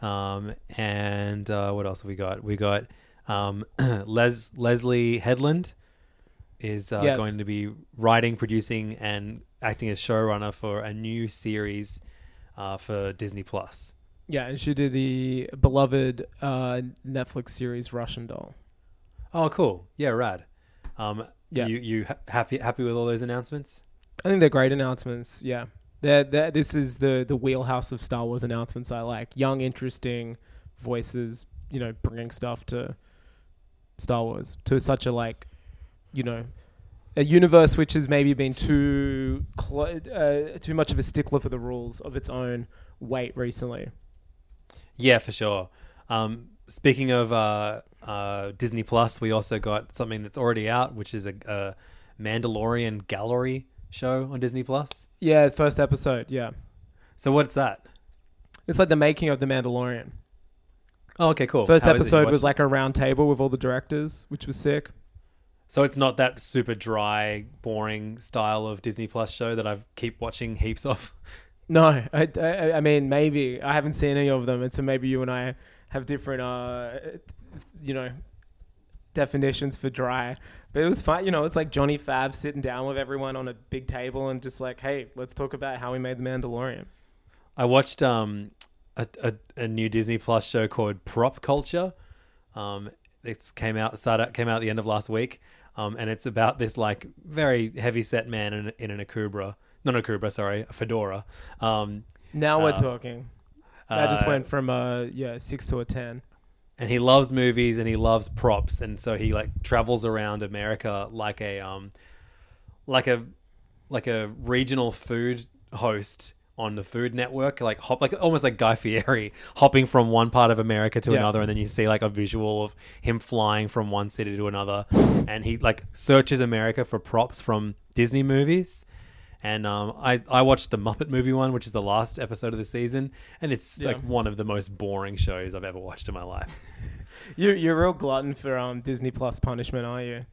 Um, and uh, what else have we got? We got um, Les Leslie Headland is uh, Yes. going to be writing, producing, and acting as showrunner for a new series uh, for Disney Plus. Yeah, and she did the beloved uh, Netflix series Russian Doll. Oh, cool. Yeah, rad. Um, Yeah. You you ha- happy happy with all those announcements? I think they're great announcements. Yeah, they're, they're, this is the the wheelhouse of Star Wars announcements. I like young, interesting voices. You know, bringing stuff to Star Wars to such a like, you know, a universe which has maybe been too clo- uh, too much of a stickler for the rules of its own weight recently. Yeah, for sure. Um, speaking of uh, uh, Disney Plus, we also got something that's already out, which is a, a Mandalorian gallery show on Disney Plus. Yeah, first episode. Yeah, So what's that? it's like the making of the Mandalorian. Oh, okay, cool. First How is it? You episode was like a round table with all the directors, which was sick. so it's not that super dry, boring style of Disney Plus show that I keep watching heaps of. No, I, I, I mean maybe I haven't seen any of them, and so maybe you and I have different, uh, you know, definitions for dry. But it was fun, you know. It's like Johnny Fab sitting down with everyone on a big table and just like, hey, let's talk about how we made the Mandalorian. I watched um a, a, a new Disney Plus show called Prop Culture. Um, it came out started came out at the end of last week. Um, and it's about this like very heavy set man in, in an Akubra, not an Akubra, sorry, a fedora. Um, Now we're Uh, talking. I just uh, went from a yeah six to a ten. and he loves movies and he loves props and so he like travels around America like a um like a like a regional food host on the Food Network, like hop like almost like Guy Fieri hopping from one part of America to Yeah. another, and then you see like a visual of him flying from one city to another, and he like searches America for props from Disney movies. And um, I I watched the Muppet movie one, which is the last episode of the season, and it's Yeah. like one of the most boring shows I've ever watched in my life. You you're a real glutton for um Disney Plus punishment, are you?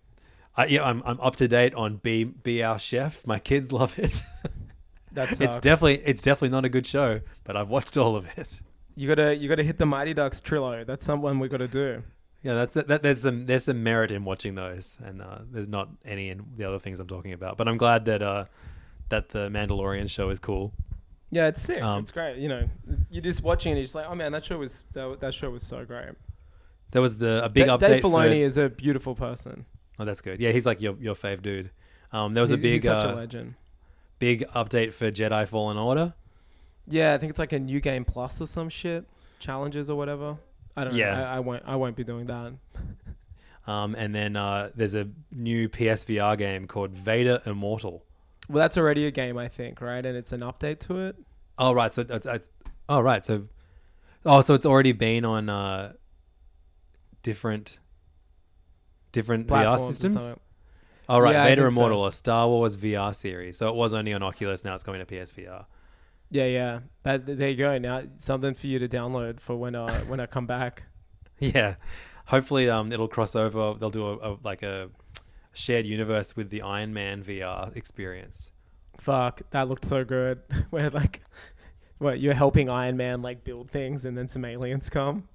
I, yeah, I'm I'm up to date on Be Be Our Chef. My kids love it. That it's definitely it's definitely not a good show, but I've watched all of it. You gotta you gotta hit the Mighty Ducks Trillo. That's something we gotta do. Yeah, that's that, that, there's some there's some merit in watching those, and uh, there's not any in the other things I'm talking about. But I'm glad that uh, that the Mandalorian show is cool. Yeah, it's sick. Um, it's great. You know, you're just watching it. You're just like, oh man, that show was that, that show was so great. There was the a big Da- update. Dave for- Filoni is a beautiful person. oh, that's good. Yeah, he's like your your fave dude. Um, there was he's, a big he's such uh, a legend. big update for Jedi Fallen Order. Yeah, I think it's like a new game plus or some shit, challenges or whatever. I don't Yeah. know. I, I won't. I won't be doing that. Um, and then uh, there's a new PSVR game called Vader Immortal. Well, that's already a game, I think, right? And it's an update to it. Oh right, so uh, uh, oh right, so oh so it's already been on uh, different different VR Platforms and systems. something. Oh right, Yeah, I Vader think so. Immortal, a Star Wars VR series. So it was only on Oculus, now it's coming to PSVR. Yeah, yeah. That, there you go. Now something for you to download for when uh when I come back. Yeah, hopefully um it'll cross over. They'll do a, a like a shared universe with the Iron Man VR experience. Fuck, that looked so good. Where like, what you're helping Iron Man like build things, and then some aliens come.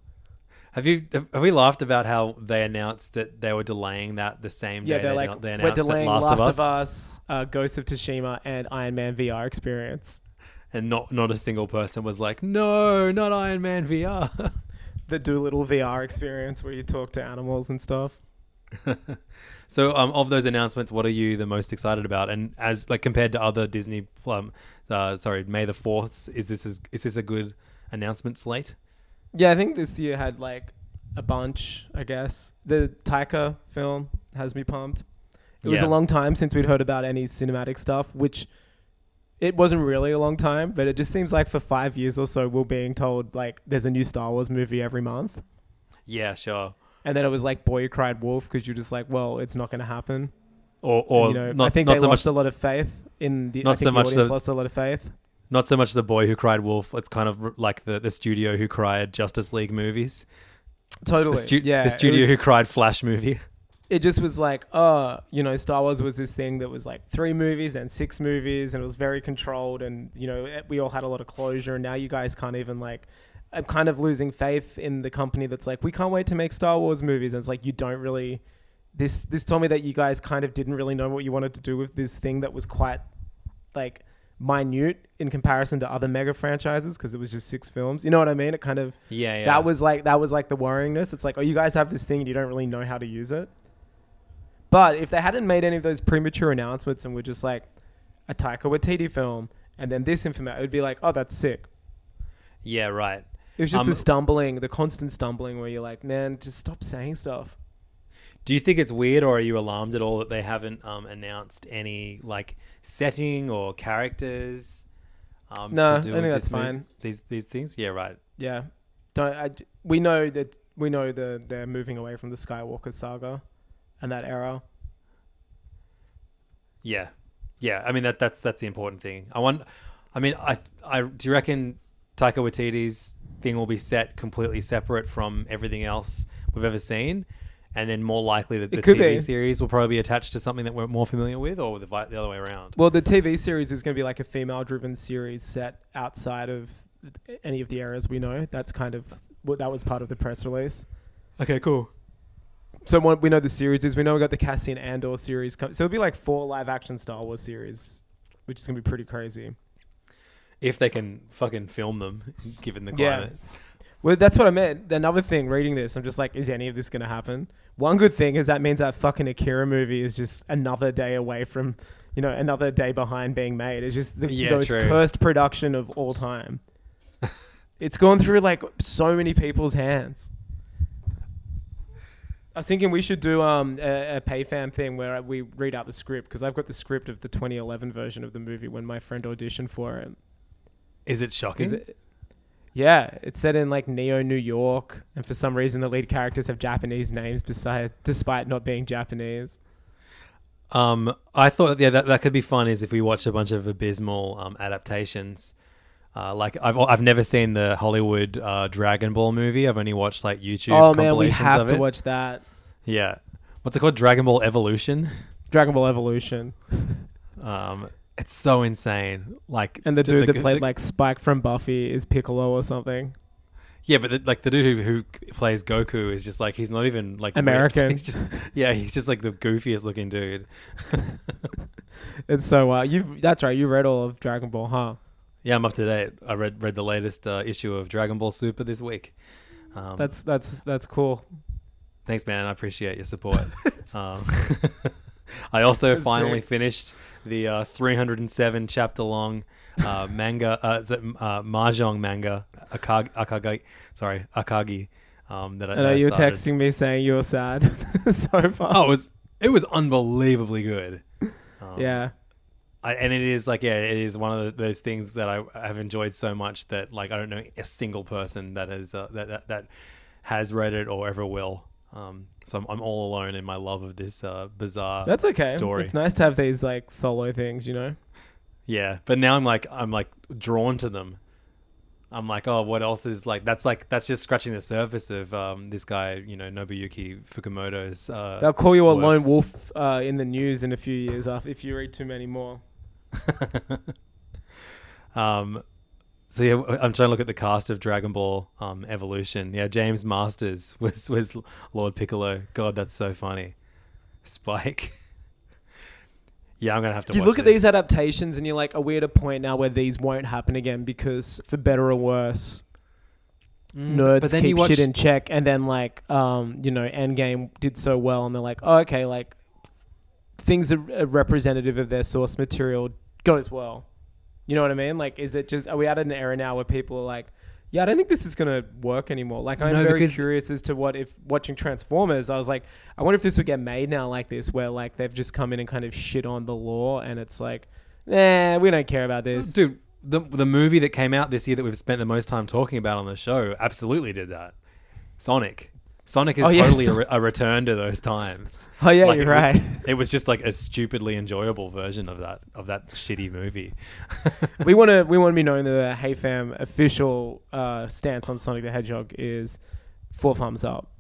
Have you have we laughed about how they announced that they were delaying that the same day Yeah, they're they, like, they we're delaying Last, of Us, Us, uh, Ghost of Tsushima, and Iron Man VR experience. and not not a single person was like, no, not Iron Man VR. The Dolittle VR experience where you talk to animals and stuff. So, um, of those announcements, what are you the most excited about? And as like compared to other Disney, um, uh, sorry, May the Fourth, is this is, is this a good announcement slate? Yeah, I think this year had like a bunch. I guess the Taika film has me pumped. It was a long time since we'd heard about any cinematic stuff, which it wasn't really a long time, but it just seems like for five years or so, we're being told like there's a new Star Wars movie every month. Yeah, sure. And then it was like Boy Who Cried Wolf because you're just like, well, it's not going to happen. or or you know, not, I think not they so lost much a lot of faith in the. Not I think so the much audience the- lost a lot of faith. not so much the boy who cried wolf. It's kind of like the the studio who cried Justice League movies. Totally. The, stu- yeah. the studio was- who cried Flash movie. it just was like, oh, you know, Star Wars was this thing that was like three movies and six movies, and it was very controlled, and you know, we all had a lot of closure. And now you guys can't even like. I'm kind of losing faith in the company that's like, we can't wait to make Star Wars movies, and it's like you don't really. This this told me that you guys kind of didn't really know what you wanted to do with this thing that was quite like minute in comparison to other mega franchises because it was just six films. You know what I mean? It kind of Yeah, yeah. that was like that was like the worryingness. It's like, oh, you guys have this thing and you don't really know how to use it. But if they hadn't made any of those premature announcements and were just like a Taika Waititi film and then this information, it would be like, oh, that's sick. yeah, right. It was just Um, the stumbling, the constant stumbling where you're like, man, just stop saying stuff. Do you think it's weird, or are you alarmed at all that they haven't um, announced any like setting or characters? Um, No, I think that's fine. These these things, yeah, right. Yeah, don't I? We know that we know that they're moving away from the Skywalker saga and that era. Yeah, yeah. I mean that that's that's the important thing. I want. I mean, I I do you reckon Taika Waititi's thing will be set completely separate from everything else we've ever seen, and then more likely that the It could TV be. series will probably be attached to something that we're more familiar with, or the vi- the other way around. Well, the TV series is going to be like a female-driven series set outside of any of the eras we know. That's kind of what that was part of the press release. Okay, cool. So what we know the series is we know we got the Cassian Andor series. Com- so it'll be like four live-action Star Wars series, which is going to be pretty crazy. If they can fucking film them, given the climate. Yeah. Well, that's what I meant. Another thing, reading this, I'm just like, is any of this going to happen? One good thing is that means that fucking Akira movie is just another day away from, you know, another day behind being made. It's just the Yeah, most cursed production of all time. it's gone through like so many people's hands. I was thinking we should do um, a, a PayFam thing where we read out the script because I've got the script of the 2011 version of the movie when my friend auditioned for it. Is it shocking? Is it? Yeah, it's set in like Neo, New York, and for some reason the lead characters have Japanese names beside, despite not being Japanese. Um, I thought yeah that that could be fun is if we watch a bunch of abysmal um, adaptations. Uh, like I've I've never seen the Hollywood uh, Dragon Ball movie. I've only watched like YouTube. oh man, we have to it. watch that Yeah, what's it called? Dragon Ball Evolution. Dragon Ball Evolution, Um, it's so insane. Like and the dude that played the- like Spike from Buffy is Piccolo or something. yeah, but the, like the dude who, who plays Goku is just like he's not even like. American. He's just yeah, he's just like the goofiest looking dude. It's so uh, you that's right. You read all of Dragon Ball, huh? Yeah, I'm up to date. I read read the latest uh, issue of Dragon Ball Super this week. Um, That's that's that's cool. Thanks, man. I appreciate your support. um, I also Sick. finally finished the uh, 307 chapter long uh, manga, uh, is it, uh, mahjong manga, Akagi, Akagi sorry, Akagi. Um, that I, I know you were started. texting me saying you were sad so far. Oh, it was it was unbelievably good. Um, yeah. I, and it is like yeah, it is one of the, those things that I have enjoyed so much that like I don't know a single person that has uh, that, that that has read it or ever will. Um, so I'm, I'm all alone in my love of this uh, bizarre. That's okay. Story. It's nice to have these like solo things, you know. Yeah, but now I'm like I'm like drawn to them. I'm like, oh, what else is like? That's like that's just scratching the surface of um, this guy, you know, Nobuyuki Fukumoto's. Uh, They'll call you a lone wolf uh, in the news in a few years after if you read too many more. Um, so yeah, I'm trying to look at the cast of Dragon Ball um, Evolution. Yeah, James Marsters was was Lord Piccolo. God, that's so funny. Spike. yeah, I'm gonna have to. You look at these adaptations and you're like, are we at a point now where these won't happen again because for better or worse, Mm, nerds but then keep you watch, shit in check, and then like, um, you know, Endgame did so well, and they're like, oh, okay, like things are representative of their source material goes well. You know what I mean? Like, is it just are we at an era now where people are like, yeah, I don't think this is gonna work anymore. Like, I'm No, very because- curious as to what if watching Transformers, I was like, I wonder if this would get made now like this, where like they've just come in and kind of shit on the law, and it's like, nah, we don't care about this. dude. The the movie that came out this year that we've spent the most time talking about on the show absolutely did that. Sonic. Sonic is Oh, totally a, re- a return to those times. Oh yeah, Like, you're it right. It was just like a stupidly enjoyable version of that of that shitty movie. we want to we want to be known that the Hey Fam official uh, stance on Sonic the Hedgehog is four thumbs up.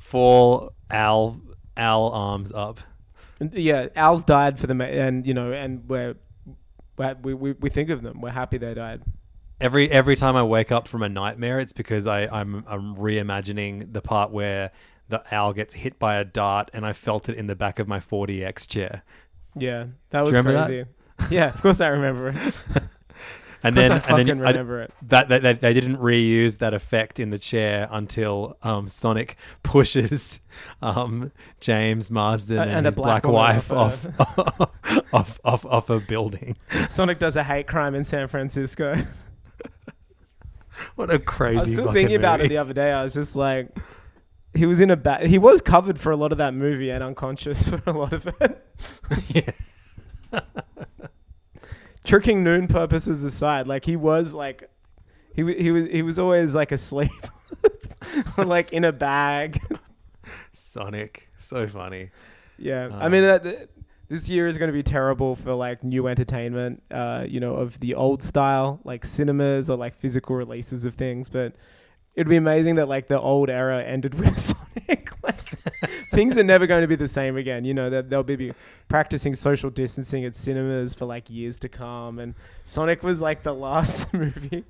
four Al Al arms up. And, yeah, Al's died for them, and you know, and we're, we're we, we we think of them. We're happy they died. Every every time I wake up from a nightmare, it's because I, I'm I'm reimagining the part where the owl gets hit by a dart, and I felt it in the back of my 40x chair. Yeah, that was remember that? crazy. yeah, of course I remember it. And then I and then remember it. That, that, that they didn't reuse that effect in the chair until um, Sonic pushes um, James Marsden and, and his black black, wife off off off, off off a building. Sonic does a hate crime in San Francisco. What a crazy! I was still thinking about it the other day. I was just like, he was in a bad. He was covered for a lot of that movie and unconscious for a lot of it. yeah. Tricking Noon purposes aside, like he was like, he he was he was always like asleep, or like in a bag. Sonic, so funny. Yeah, I Um, mean that. This year is going to be terrible for like new entertainment, uh, you know, of the old style, like cinemas or like physical releases of things. But it'd be amazing that like the old era ended with Sonic. like, things are never going to be the same again. You know that they'll be, be practicing social distancing at cinemas for like years to come. And Sonic was like the last movie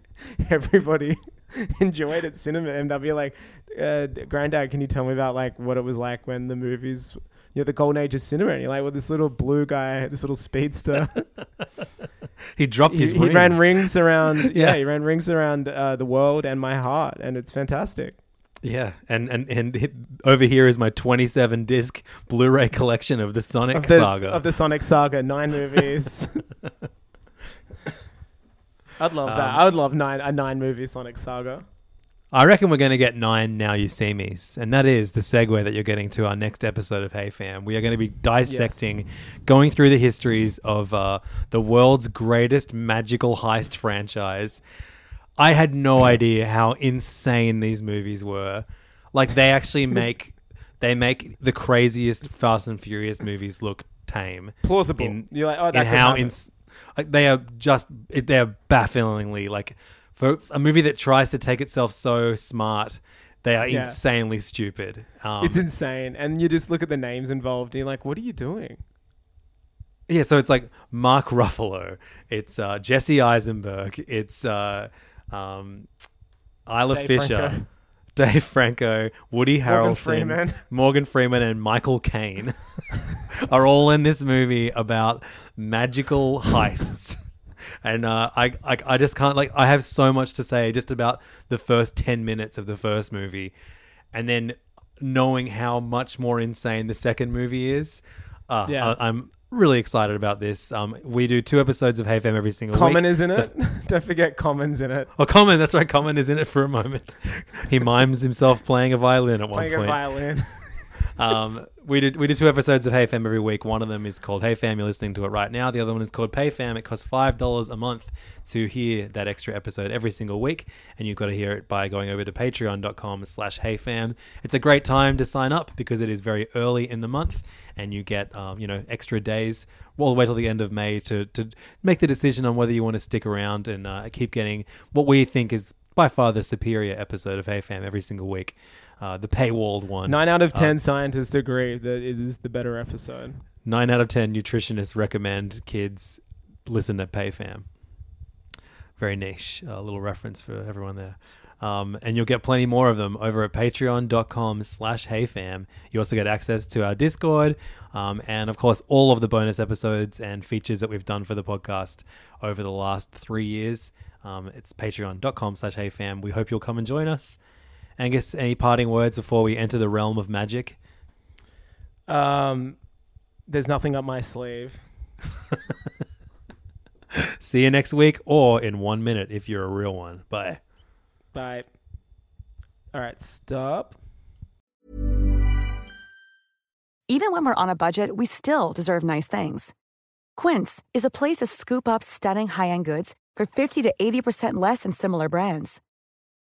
everybody enjoyed at cinema, and they'll be like, uh, "Granddad, can you tell me about like what it was like when the movies?" You know, the golden age of cinema, and you're like, well, this little blue guy, this little speedster, He dropped his he rings. ran rings around. yeah. Yeah. he ran rings around uh, the world and my heart, and it's fantastic. Yeah, and and and it- over here is my 27 disc Blu-ray collection of the Sonic Of the, saga. of the Sonic saga, nine movies. I'd love that. Um, I would love nine a nine movie Sonic saga. I reckon we're going to get nine Now You See Me's, and that is the segue that you're getting to our next episode of Hey Fam. We are going to be dissecting, going through the histories of uh, the world's greatest magical heist franchise. I had no idea how insane these movies were. Like they actually make they make the craziest Fast and Furious movies look tame. Plausible. In, You're like, oh, that in how ins- like they are just they're bafflingly like for a movie that tries to take itself so smart they are Yeah. insanely stupid um, it's insane, and you just look at the names involved, and you're like, what are you doing? yeah so it's like mark ruffalo it's uh, jesse eisenberg it's uh, um, isla Dave fisher Franco. Dave Franco, Woody Harrelson, Freeman. Morgan Freeman, and Michael Caine are all in this movie about magical heists. And uh, I, I, I just can't like. I have so much to say just about the first ten minutes of the first movie, and then knowing how much more insane the second movie is. Uh, Yeah. I, I'm really excited about this. Um, we do two episodes of Hey Fam every single Common week. Common is in it. Don't forget Common's in it. Oh, Common, that's right. Common is in it for a moment. He mimes himself playing a violin at Playing a one point. violin. um, we did we did two episodes of Hey Fam every week. One of them is called Hey Fam. You're listening to it right now. The other one is called Pay Fam. It costs five dollars a month to hear that extra episode every single week, and you've got to hear it by going over to Patreon.com/slash Hey Fam. It's a great time to sign up because it is very early in the month, and you get um, you know extra days all the way till the end of May to to make the decision on whether you want to stick around and uh, keep getting what we think is by far the superior episode of Hey Fam every single week. Uh, the paywalled one. Nine out of Uh, ten scientists agree that it is the better episode. Nine out of ten nutritionists recommend kids listen to PayFam. Very niche, a little reference for everyone there. Um, and you'll get plenty more of them over at patreon.com slash heyfam. You also get access to our Discord um, and, of course, all of the bonus episodes and features that we've done for the podcast over the last three years. Um, it's patreon.com slash heyfam. We hope you'll come and join us. Angus, any parting words before we enter the realm of magic? Um, there's nothing up my sleeve. See you next week or in one minute if you're a real one. Bye. Bye. All right, stop. Even when we're on a budget, we still deserve nice things. Quince is a place to scoop up stunning high end goods for 50 to 80% less than similar brands.